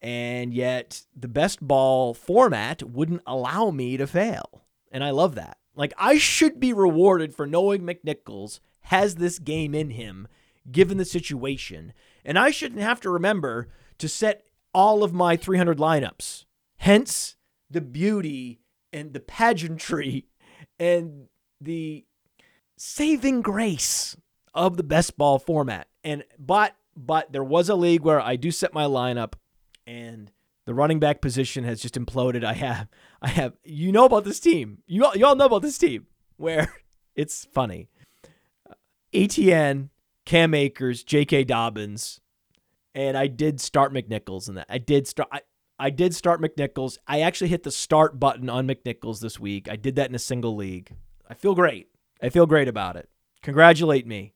A: And yet, the best ball format wouldn't allow me to fail. And I love that. Like, I should be rewarded for knowing McNichols has this game in him, given the situation. And I shouldn't have to remember to set all of my 300 lineups. Hence, the beauty and the pageantry and the saving grace of the best ball format. And but but there was a league where I do set my lineup and the running back position has just imploded. I have I have you know about this team. You all, you all know about this team where it's funny. Uh, ETN, Cam Akers, J.K. Dobbins, and I did start McNichols in that. I did start. I, I did start McNichols. I actually hit the start button on McNichols this week. I did that in a single league. I feel great. I feel great about it. Congratulate me.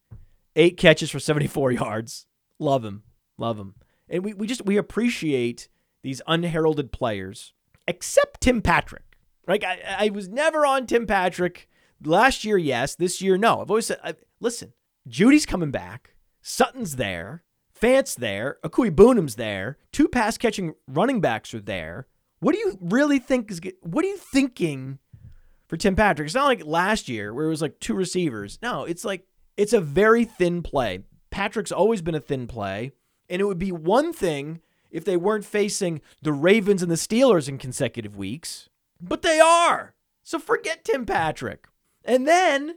A: Eight catches for 74 yards. Love him. Love him. And we, we just we appreciate these unheralded players, except Tim Patrick. Like I, I was never on Tim Patrick. Last year, yes. This year, no. I've always said, I, listen, Jeudy's coming back. Sutton's there. Fant's there. Okwuegbunam's there. Two pass catching running backs are there. What do you really think is? What are you thinking for Tim Patrick. It's not like last year where it was like two receivers. No, it's like it's a very thin play. Patrick's always been a thin play, and it would be one thing if they weren't facing the Ravens and the Steelers in consecutive weeks, but they are. So forget Tim Patrick. And then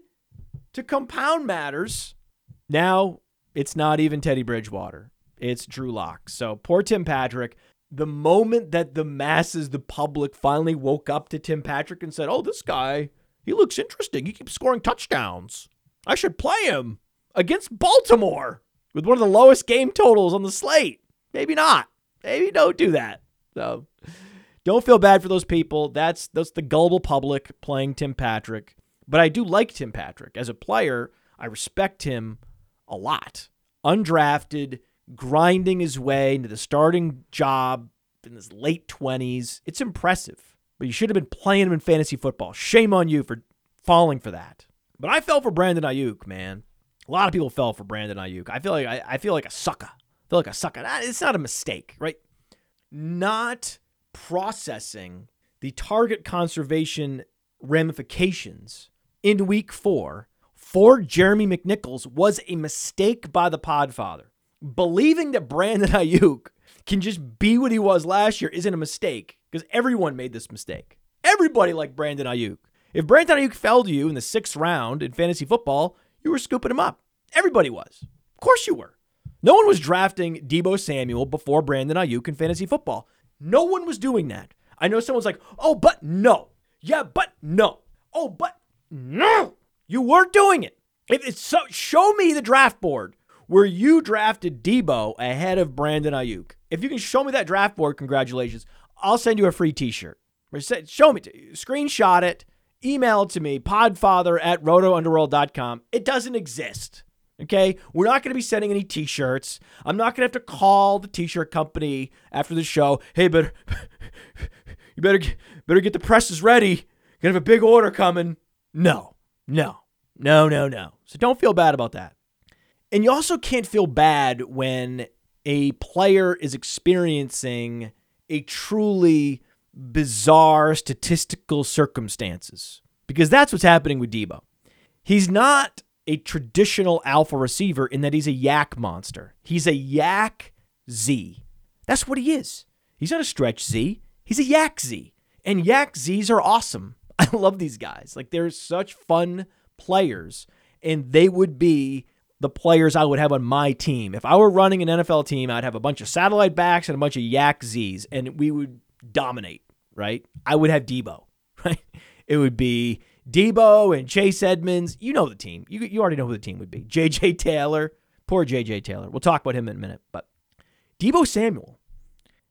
A: to compound matters, now it's not even Teddy Bridgewater. It's Drew Lock. So poor Tim Patrick. The moment that the masses, the public finally woke up to Tim Patrick and said, Oh, this guy, he looks interesting. He keeps scoring touchdowns. I should play him against Baltimore with one of the lowest game totals on the slate. Maybe not. Maybe don't do that. So don't feel bad for those people. That's that's the gullible public playing Tim Patrick. But I do like Tim Patrick as a player. I respect him a lot. Undrafted, grinding his way into the starting job in his late 20s. It's impressive. But you should have been playing him in fantasy football. Shame on you for falling for that. But I fell for Brandon Aiyuk, man. A lot of people fell for Brandon Aiyuk. I feel like I, I feel like a sucker. I feel like a sucker. It's not a mistake, right? Not processing the target conservation ramifications in week four for Jeremy McNichols was a mistake by the Podfather. Believing that Brandon Aiyuk can just be what he was last year isn't a mistake because everyone made this mistake. Everybody liked Brandon Aiyuk. If Brandon Aiyuk fell to you in the sixth round in fantasy football, you were scooping him up. Everybody was. Of course you were. No one was drafting Deebo Samuel before Brandon Aiyuk in fantasy football. No one was doing that. I know someone's like, oh, but no. Yeah, but no. Oh, but no. You weren't doing it. If it's so, show me the draft board where you drafted Deebo ahead of Brandon Aiyuk. If you can show me that draft board, congratulations. I'll send you a free t-shirt. Show me, screenshot it, email it to me, podfather at rotounderworld.com. It doesn't exist. Okay, we're not going to be sending any T-shirts. I'm not going to have to call the T-shirt company after the show. Hey, better you better get, better get the presses ready. Gonna have a big order coming. No, no, no, no, no. So don't feel bad about that. And you also can't feel bad when a player is experiencing a truly bizarre statistical circumstances because that's what's happening with Deebo. He's not a traditional alpha receiver in that he's a yak monster. He's a yak Z. That's what he is. He's not a stretch Z. He's a yak Z. And yak Zs are awesome. I love these guys. Like they're such fun players, and they would be the players I would have on my team. If I were running an NFL team, I'd have a bunch of satellite backs and a bunch of yak Zs, and we would dominate, right? I would have Deebo, right? It would be Deebo and Chase Edmonds. You know the team. You, you already know who the team would be. JJ Taylor. Poor JJ Taylor. We'll talk about him in a minute. But Deebo Samuel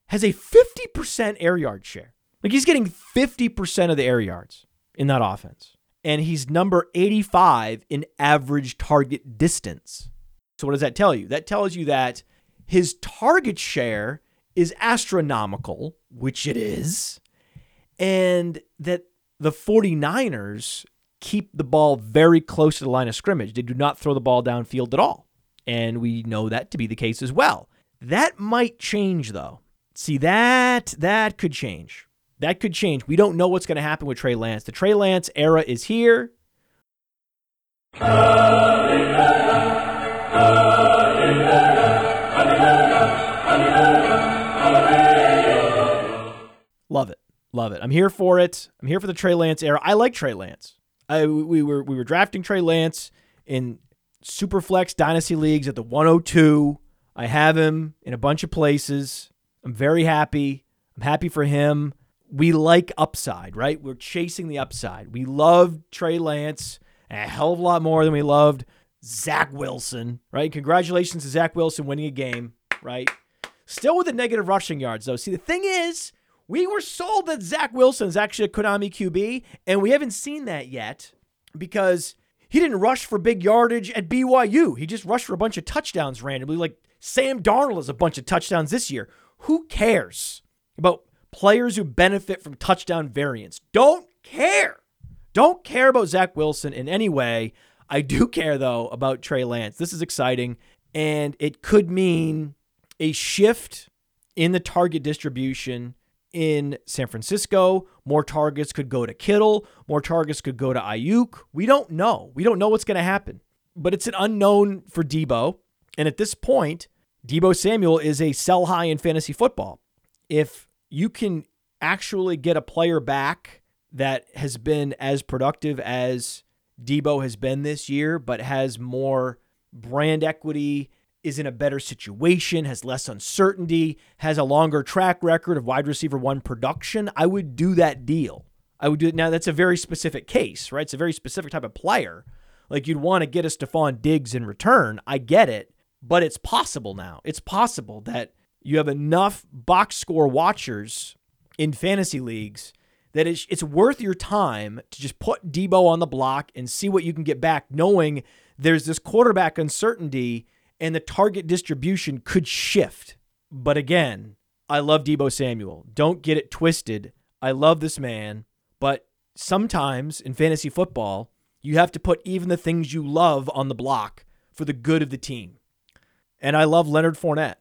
A: has a 50% air yard share. Like he's getting 50% of the air yards in that offense. And he's number 85 in average target distance. So, what does that tell you? That tells you that his target share is astronomical, which it is, and that the 49ers keep the ball very close to the line of scrimmage. They do not throw the ball downfield at all. And we know that to be the case as well. That might change though. See that that could change. That could change. We don't know what's going to happen with Trey Lance. The Trey Lance era is here. Love it. Love it. I'm here for it. I'm here for the Trey Lance era. I like Trey Lance. I, we were we were drafting Trey Lance in Superflex Dynasty leagues at the 102. I have him in a bunch of places. I'm very happy. I'm happy for him. We like upside, right? We're chasing the upside. We love Trey Lance a hell of a lot more than we loved Zach Wilson, right? Congratulations to Zach Wilson winning a game, right? Still with the negative rushing yards, though. See, the thing is, we were sold that Zach Wilson is actually a Konami QB, and we haven't seen that yet because he didn't rush for big yardage at BYU. He just rushed for a bunch of touchdowns randomly, like Sam Darnold has a bunch of touchdowns this year. Who cares about players who benefit from touchdown variance? Don't care. Don't care about Zach Wilson in any way. I do care, though, about Trey Lance. This is exciting, and it could mean a shift in the target distribution in San Francisco. More targets could go to Kittle. More targets could go to Aiyuk. We don't know. We don't know what's going to happen. But it's an unknown for Deebo. And at this point, Deebo Samuel is a sell high in fantasy football. If you can actually get a player back that has been as productive as Deebo has been this year, but has more brand equity, is in a better situation, has less uncertainty, has a longer track record of wide receiver one production, I would do that deal. I would do it. Now, that's a very specific case, right? It's a very specific type of player. Like you'd want to get a Stefon Diggs in return. I get it, but it's possible now. It's possible that you have enough box score watchers in fantasy leagues that it's, it's worth your time to just put Deebo on the block and see what you can get back, knowing there's this quarterback uncertainty and the target distribution could shift. But again, I love Deebo Samuel. Don't get it twisted. I love this man, but sometimes in fantasy football, you have to put even the things you love on the block for the good of the team. And I love Leonard Fournette.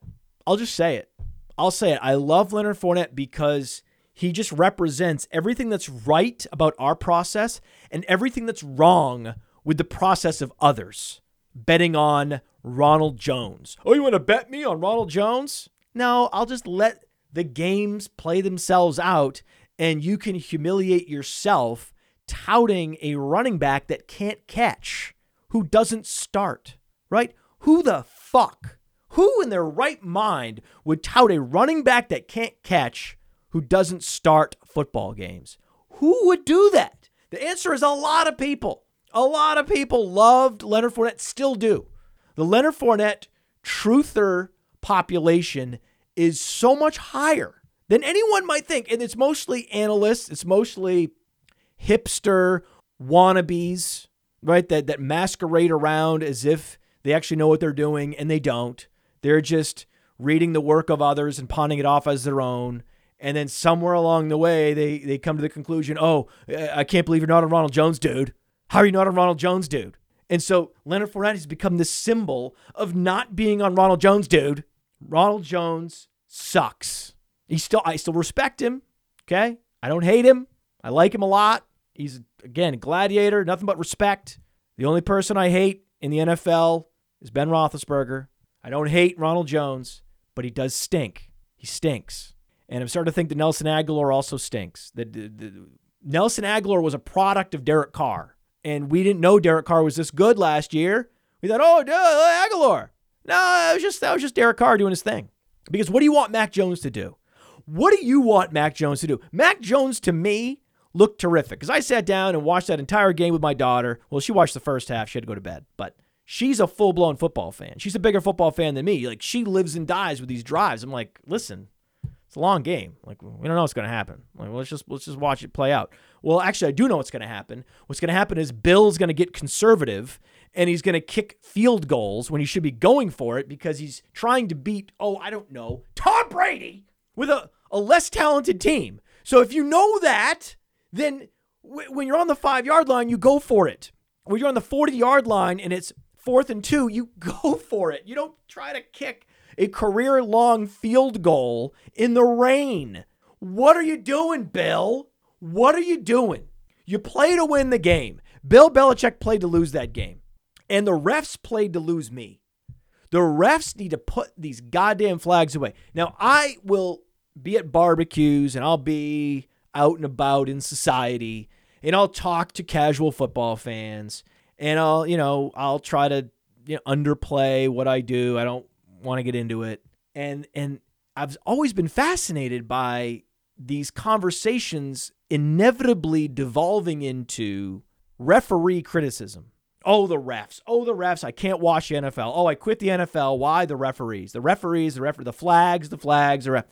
A: I'll just say it. I'll say it. I love Leonard Fournette because he just represents everything that's right about our process and everything that's wrong with the process of others. Betting on Ronald Jones. Oh, you want to bet me on Ronald Jones? No, I'll just let the games play themselves out and you can humiliate yourself touting a running back that can't catch, who doesn't start, right? Who the fuck, who in their right mind would tout a running back that can't catch who doesn't start football games? Who would do that? The answer is a lot of people. A lot of people loved Leonard Fournette, still do. The Leonard Fournette truther population is so much higher than anyone might think. And it's mostly analysts, it's mostly hipster wannabes, right? That that masquerade around as if they actually know what they're doing and they don't. They're just reading the work of others and pawning it off as their own. And then somewhere along the way, they they come to the conclusion, "Oh, I can't believe you're not a Ronald Jones dude. How are you not a Ronald Jones dude?" And so Leonard Fournette has become the symbol of not being on Ronald Jones, dude. Ronald Jones sucks. He still, I still respect him. Okay, I don't hate him. I like him a lot. He's again a gladiator, nothing but respect. The only person I hate in the NFL is Ben Roethlisberger. I don't hate Ronald Jones, but he does stink. He stinks, and I'm starting to think that Nelson Agholor also stinks. That Nelson Agholor was a product of Derek Carr and we didn't know Derek Carr was this good last year. We thought, oh, duh, uh, Agholor. No, that was just that was just Derek Carr doing his thing. Because what do you want Mac Jones to do? What do you want Mac Jones to do? Mac Jones to me looked terrific because I sat down and watched that entire game with my daughter. Well, she watched the first half. She had to go to bed, but she's a full blown football fan. She's a bigger football fan than me. Like she lives and dies with these drives. I'm like, listen, it's a long game. Like we don't know what's going to happen. Like well, let's just let's just watch it play out. Well, actually, I do know what's going to happen. What's going to happen is Bill's going to get conservative and he's going to kick field goals when he should be going for it because he's trying to beat oh I don't know Tom Brady with a a less talented team. So if you know that, then w- when you're on the five yard line, you go for it. When you're on the 40 yard line and it's fourth and two, you go for it. You don't try to kick a career long field goal in the rain. What are you doing, Bill? What are you doing? You play to win the game. Bill Belichick played to lose that game. And the refs played to lose me. The refs need to put these goddamn flags away. Now, I will be at barbecues and I'll be out and about in society and I'll talk to casual football fans and I'll, you know, I'll try to you know, underplay what I do. I don't want to get into it. And and I've always been fascinated by these conversations inevitably devolving into referee criticism. Oh, the refs. Oh, the refs. I can't watch the NFL. Oh, I quit the NFL. Why the referees? The referees, the ref, the flags, the flags, the ref.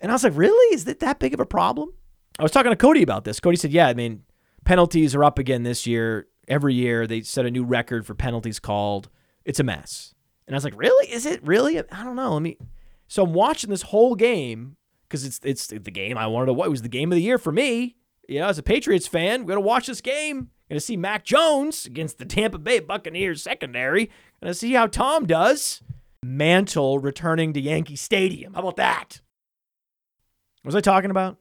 A: And I was like, really? Is that that big of a problem? I was talking to Cody about this. Cody said, yeah, I mean, penalties are up again this year. Every year they set a new record for penalties called. It's a mess. And I was like, really? Is it really? I don't know. Let me. So I'm watching this whole game because it's it's the game I wanted to watch. It was the game of the year for me. You know, as a Patriots fan, we got to watch this game. To see Mac Jones against the Tampa Bay Buccaneers secondary. To see how Tom does. Mantle returning to Yankee Stadium. How about that? What was I talking about?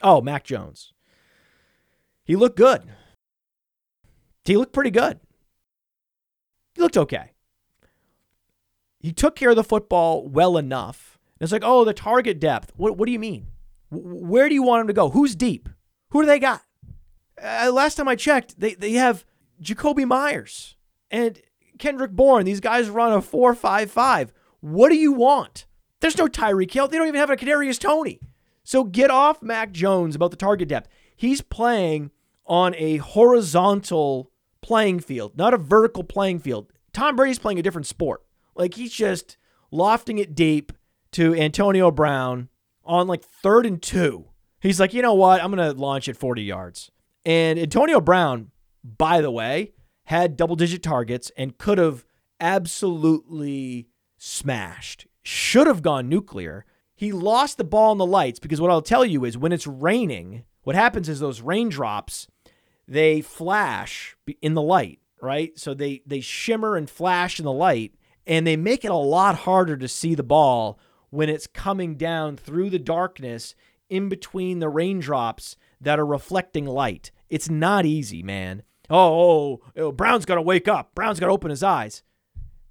A: Oh, Mac Jones. He looked good. He looked pretty good. He looked okay he took care of the football well enough. it's like, oh, the target depth. What, what do you mean? Where do you want him to go? Who's deep? Who do they got? Uh, last time I checked, they, they have Jakobi Meyers and Kendrick Bourne. These guys run a 4 5 5. What do you want? There's no Tyreek Hill. They don't even have a Kadarius Toney. So get off Mac Jones about the target depth. He's playing on a horizontal playing field, not a vertical playing field. Tom Brady's playing a different sport. Like he's just lofting it deep to Antonio Brown on like third and two. He's like, you know what? I'm going to launch it 40 yards. And Antonio Brown, by the way, had double digit targets and could have absolutely smashed, should have gone nuclear. He lost the ball in the lights because what I'll tell you is when it's raining, what happens is those raindrops, they flash in the light, right? So they they shimmer and flash in the light and they make it a lot harder to see the ball when it's coming down through the darkness in between the raindrops that are reflecting light. It's not easy, man. Oh, oh, oh Brown's got to wake up. Brown's got to open his eyes.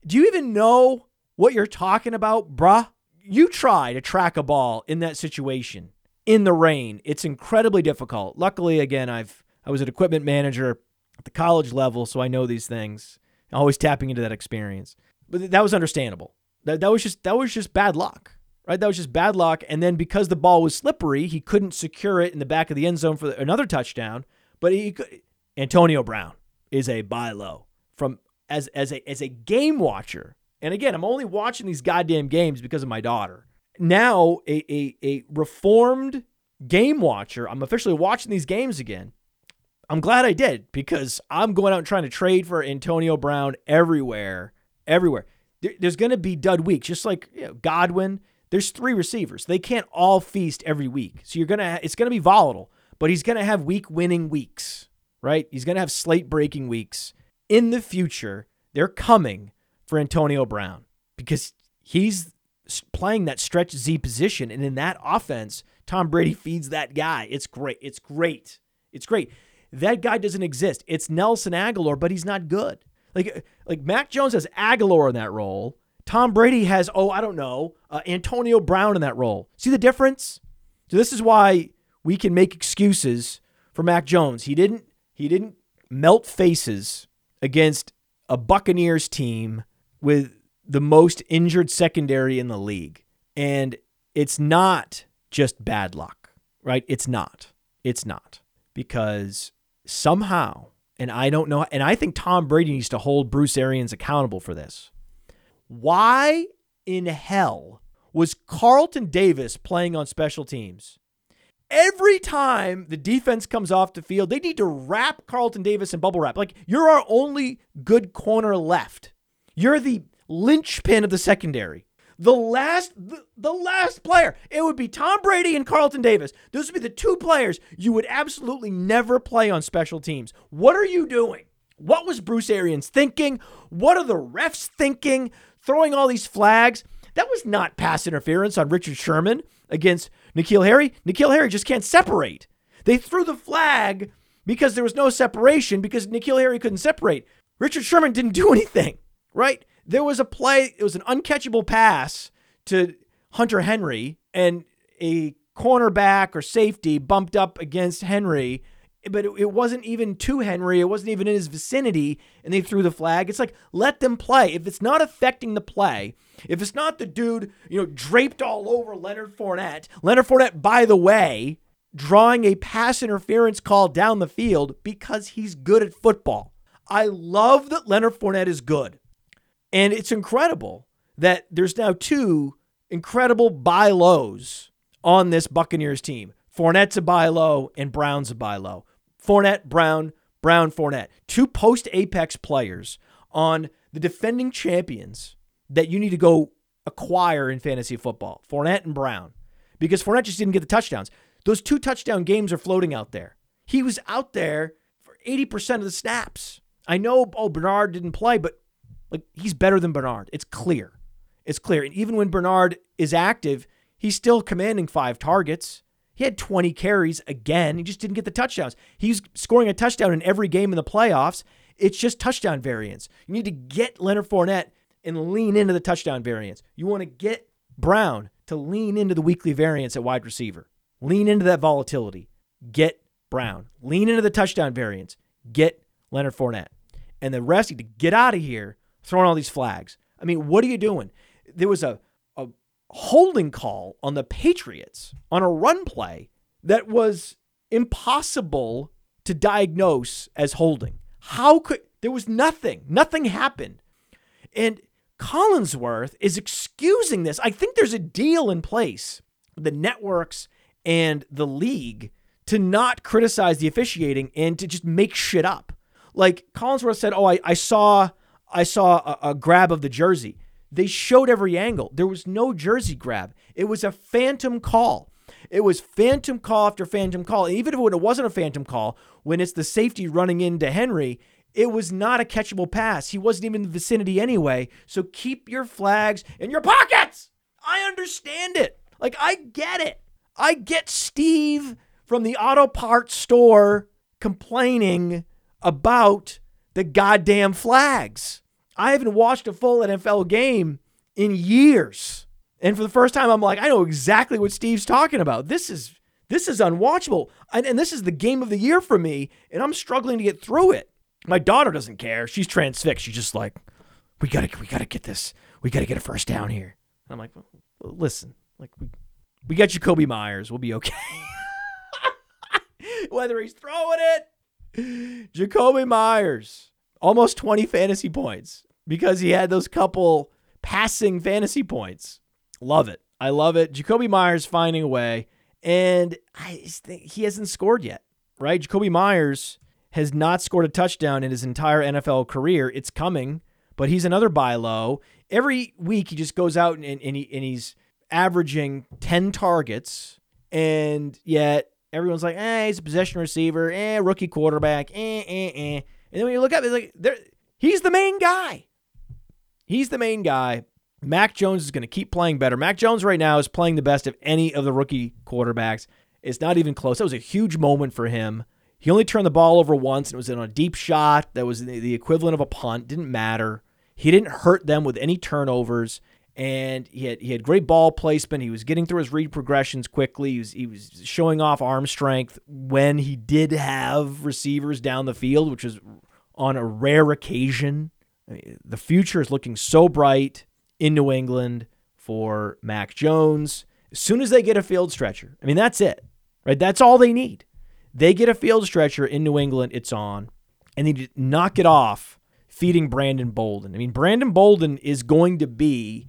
A: Do you even know what you're talking about, bruh? You try to track a ball in that situation in the rain. It's incredibly difficult. Luckily, again, I've I was an equipment manager at the college level, so I know these things. Always tapping into that experience. But that was understandable. That that was just that was just bad luck right? That was just bad luck. And then because the ball was slippery, he couldn't secure it in the back of the end zone for another touchdown. But he could. Antonio Brown is a buy low from as as a as a game watcher. And again, I'm only watching these goddamn games because of my daughter. Now, a a, a reformed game watcher, I'm officially watching these games again. I'm glad I did because I'm going out and trying to trade for Antonio Brown everywhere, everywhere. there's going to be dud weeks, just like you know, Godwin there's three receivers. They can't all feast every week. So you're going to it's going to be volatile, but he's going to have week winning weeks, right? He's going to have slate breaking weeks. In the future, they're coming for Antonio Brown because he's playing that stretch Z position and in that offense, Tom Brady feeds that guy. It's great. It's great. It's great. That guy doesn't exist. It's Nelson Agholor, but he's not good. Like like Mac Jones has Agholor in that role. Tom Brady has, oh, I don't know, uh, Antonio Brown in that role. See the difference? So this is why we can make excuses for Mac Jones. He didn't he didn't melt faces against a Buccaneers team with the most injured secondary in the league. And it's not just bad luck, right? It's not. It's not. Because somehow, and I don't know, and I think Tom Brady needs to hold Bruce Arians accountable for this. Why in hell was Carlton Davis playing on special teams? Every time the defense comes off the field, they need to wrap Carlton Davis in bubble wrap. Like, you're our only good corner left. You're the linchpin of the secondary. The last the, the last player, it would be Tom Brady and Carlton Davis. Those would be the two players you would absolutely never play on special teams. What are you doing? What was Bruce Arians thinking? What are the refs thinking? throwing all these flags. That was not pass interference on Richard Sherman against N'Keal Harry. N'Keal Harry just can't separate. They threw the flag because there was no separation because N'Keal Harry couldn't separate. Richard Sherman didn't do anything, right? There was a play, it was an uncatchable pass to Hunter Henry, and a cornerback or safety bumped up against Henry but it, wasn't even to Henry. It wasn't even in his vicinity, and they threw the flag. It's like let them play. If it's not affecting the play, if it's not the dude you know draped all over Leonard Fournette, Leonard Fournette, by the way, drawing a pass interference call down the field because he's good at football. I love that Leonard Fournette is good, and it's incredible that there's now two incredible buy lows on this Buccaneers team. Fournette's a buy low and Brown's a buy low. Fournette, Brown, Brown, Fournette. Two post apex players on the defending champions that you need to go acquire in fantasy football Fournette and Brown. Because Fournette just didn't get the touchdowns. Those two touchdown games are floating out there. He was out there for 80% of the snaps. I know, oh, Bernard didn't play, but like he's better than Bernard. It's clear. It's clear. And even when Bernard is active, he's still commanding five targets. He had 20 carries again. He just didn't get the touchdowns. He's scoring a touchdown in every game in the playoffs. It's just touchdown variance. You need to get Leonard Fournette and lean into the touchdown variance. You want to get Brown to lean into the weekly variance at wide receiver. Lean into that volatility. Get Brown. Lean into the touchdown variance. Get Leonard Fournette. And the rest need to get out of here throwing all these flags. I mean, what are you doing? There was a, a holding call on the Patriots on a run play that was impossible to diagnose as holding. How could there was nothing, nothing happened. And Collinsworth is excusing this. I think there's a deal in place, the networks and the league, to not criticize the officiating and to just make shit up. Like Collinsworth said, "Oh, I, I saw I saw a, a grab of the jersey." They showed every angle. There was no jersey grab. It was a phantom call. It was phantom call after phantom call. And even if it wasn't a phantom call, when it's the safety running into Henry, it was not a catchable pass. He wasn't even in the vicinity anyway. So keep your flags in your pockets. I understand it. Like, I get it. I get Steve from the auto parts store complaining about the goddamn flags. I haven't watched a full NFL game in years. And for the first time, I'm like, I know exactly what Steve's talking about. This is this is unwatchable. And, and this is the game of the year for me, and I'm struggling to get through it. My daughter doesn't care. She's transfixed. She's just like, we gotta, we gotta get this. We gotta get a first down here. And I'm like, well, listen, like we, we got Jakobi Meyers. We'll be okay. Whether he's throwing it, Jakobi Meyers, almost 20 fantasy points because he had those couple passing fantasy points. Love it. I love it. Jakobi Meyers finding a way, and I think he hasn't scored yet, right? Jakobi Meyers has not scored a touchdown in his entire NFL career. It's coming, but he's another buy low. Every week he just goes out and, and, he, and he's averaging 10 targets, and yet everyone's like, eh, he's a possession receiver, eh, rookie quarterback, eh, eh, eh. And then when you look up, it, like, there he's the main guy. He's the main guy. Mac Jones is going to keep playing better. Mac Jones right now is playing the best of any of the rookie quarterbacks. It's not even close. That was a huge moment for him. He only turned the ball over once, and it was in a deep shot that was the equivalent of a punt. Didn't matter. He didn't hurt them with any turnovers, and he had he had great ball placement. He was getting through his read progressions quickly. He was he was showing off arm strength when he did have receivers down the field, which was on a rare occasion. I mean, the future is looking so bright in New England for Mac Jones. As soon as they get a field stretcher, I mean that's it, right? That's all they need. They get a field stretcher in New England, it's on, and they knock it off feeding Brandon Bolden. I mean, Brandon Bolden is going to be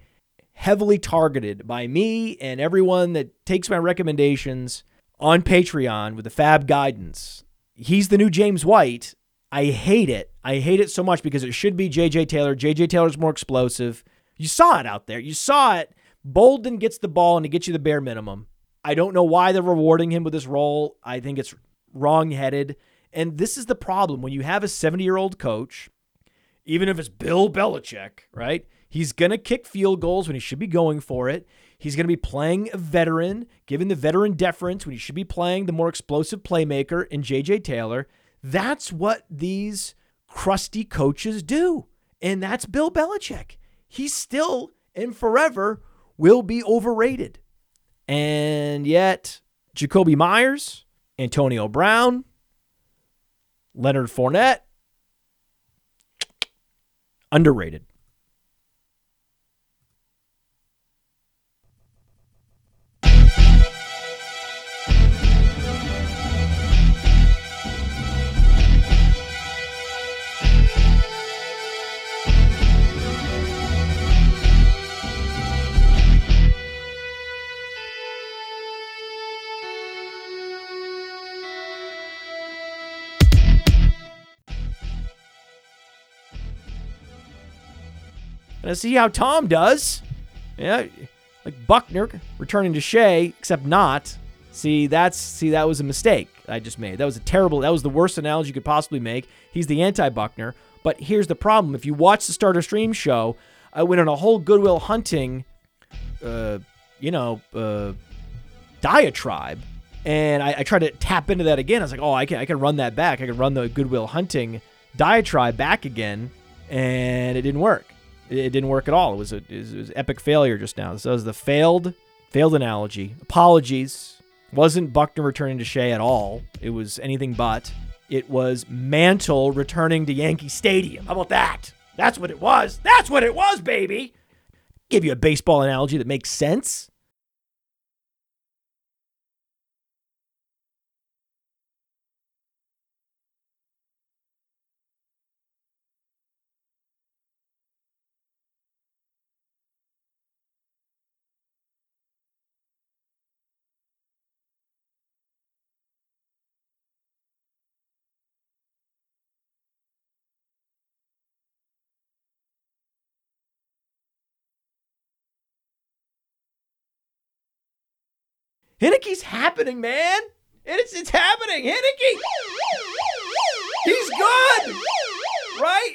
A: heavily targeted by me and everyone that takes my recommendations on Patreon with the FAAB guidance. He's the new James White. I hate it. I hate it so much because it should be JJ Taylor. JJ Taylor's more explosive. You saw it out there. You saw it. Bolden gets the ball and he gets you the bare minimum. I don't know why they're rewarding him with this role. I think it's wrong-headed. And this is the problem when you have a 70-year-old coach, even if it's Bill Belichick, right? He's going to kick field goals when he should be going for it. He's going to be playing a veteran, giving the veteran deference when he should be playing the more explosive playmaker in JJ Taylor. That's what these crusty coaches do. And that's Bill Belichick. He still and forever will be overrated. And yet, Jakobi Meyers, Antonio Brown, Leonard Fournette, underrated. Gonna see how Tom does. Yeah, like Buckner returning to Shea, except not. See, that's see that was a mistake I just made. That was a terrible. That was the worst analogy you could possibly make. He's the anti-Buckner. But here's the problem: if you watch the Starter Stream show, I went on a whole Good Will Hunting, uh, you know, uh, diatribe, and I, I tried to tap into that again. I was like, oh, I can I can run that back. I can run the Good Will Hunting diatribe back again, and it didn't work. It, didn't work at all. It was a it was, it was epic failure just now. So it was the failed failed analogy. Apologies. Wasn't Buckner returning to Shea at all. It was anything but. It was Mantle returning to Yankee Stadium. How about that? That's what it was. That's what it was, baby. Give you a baseball analogy that makes sense. Heinicke's happening, man. It's it's happening. Heinicke. He's good. Right?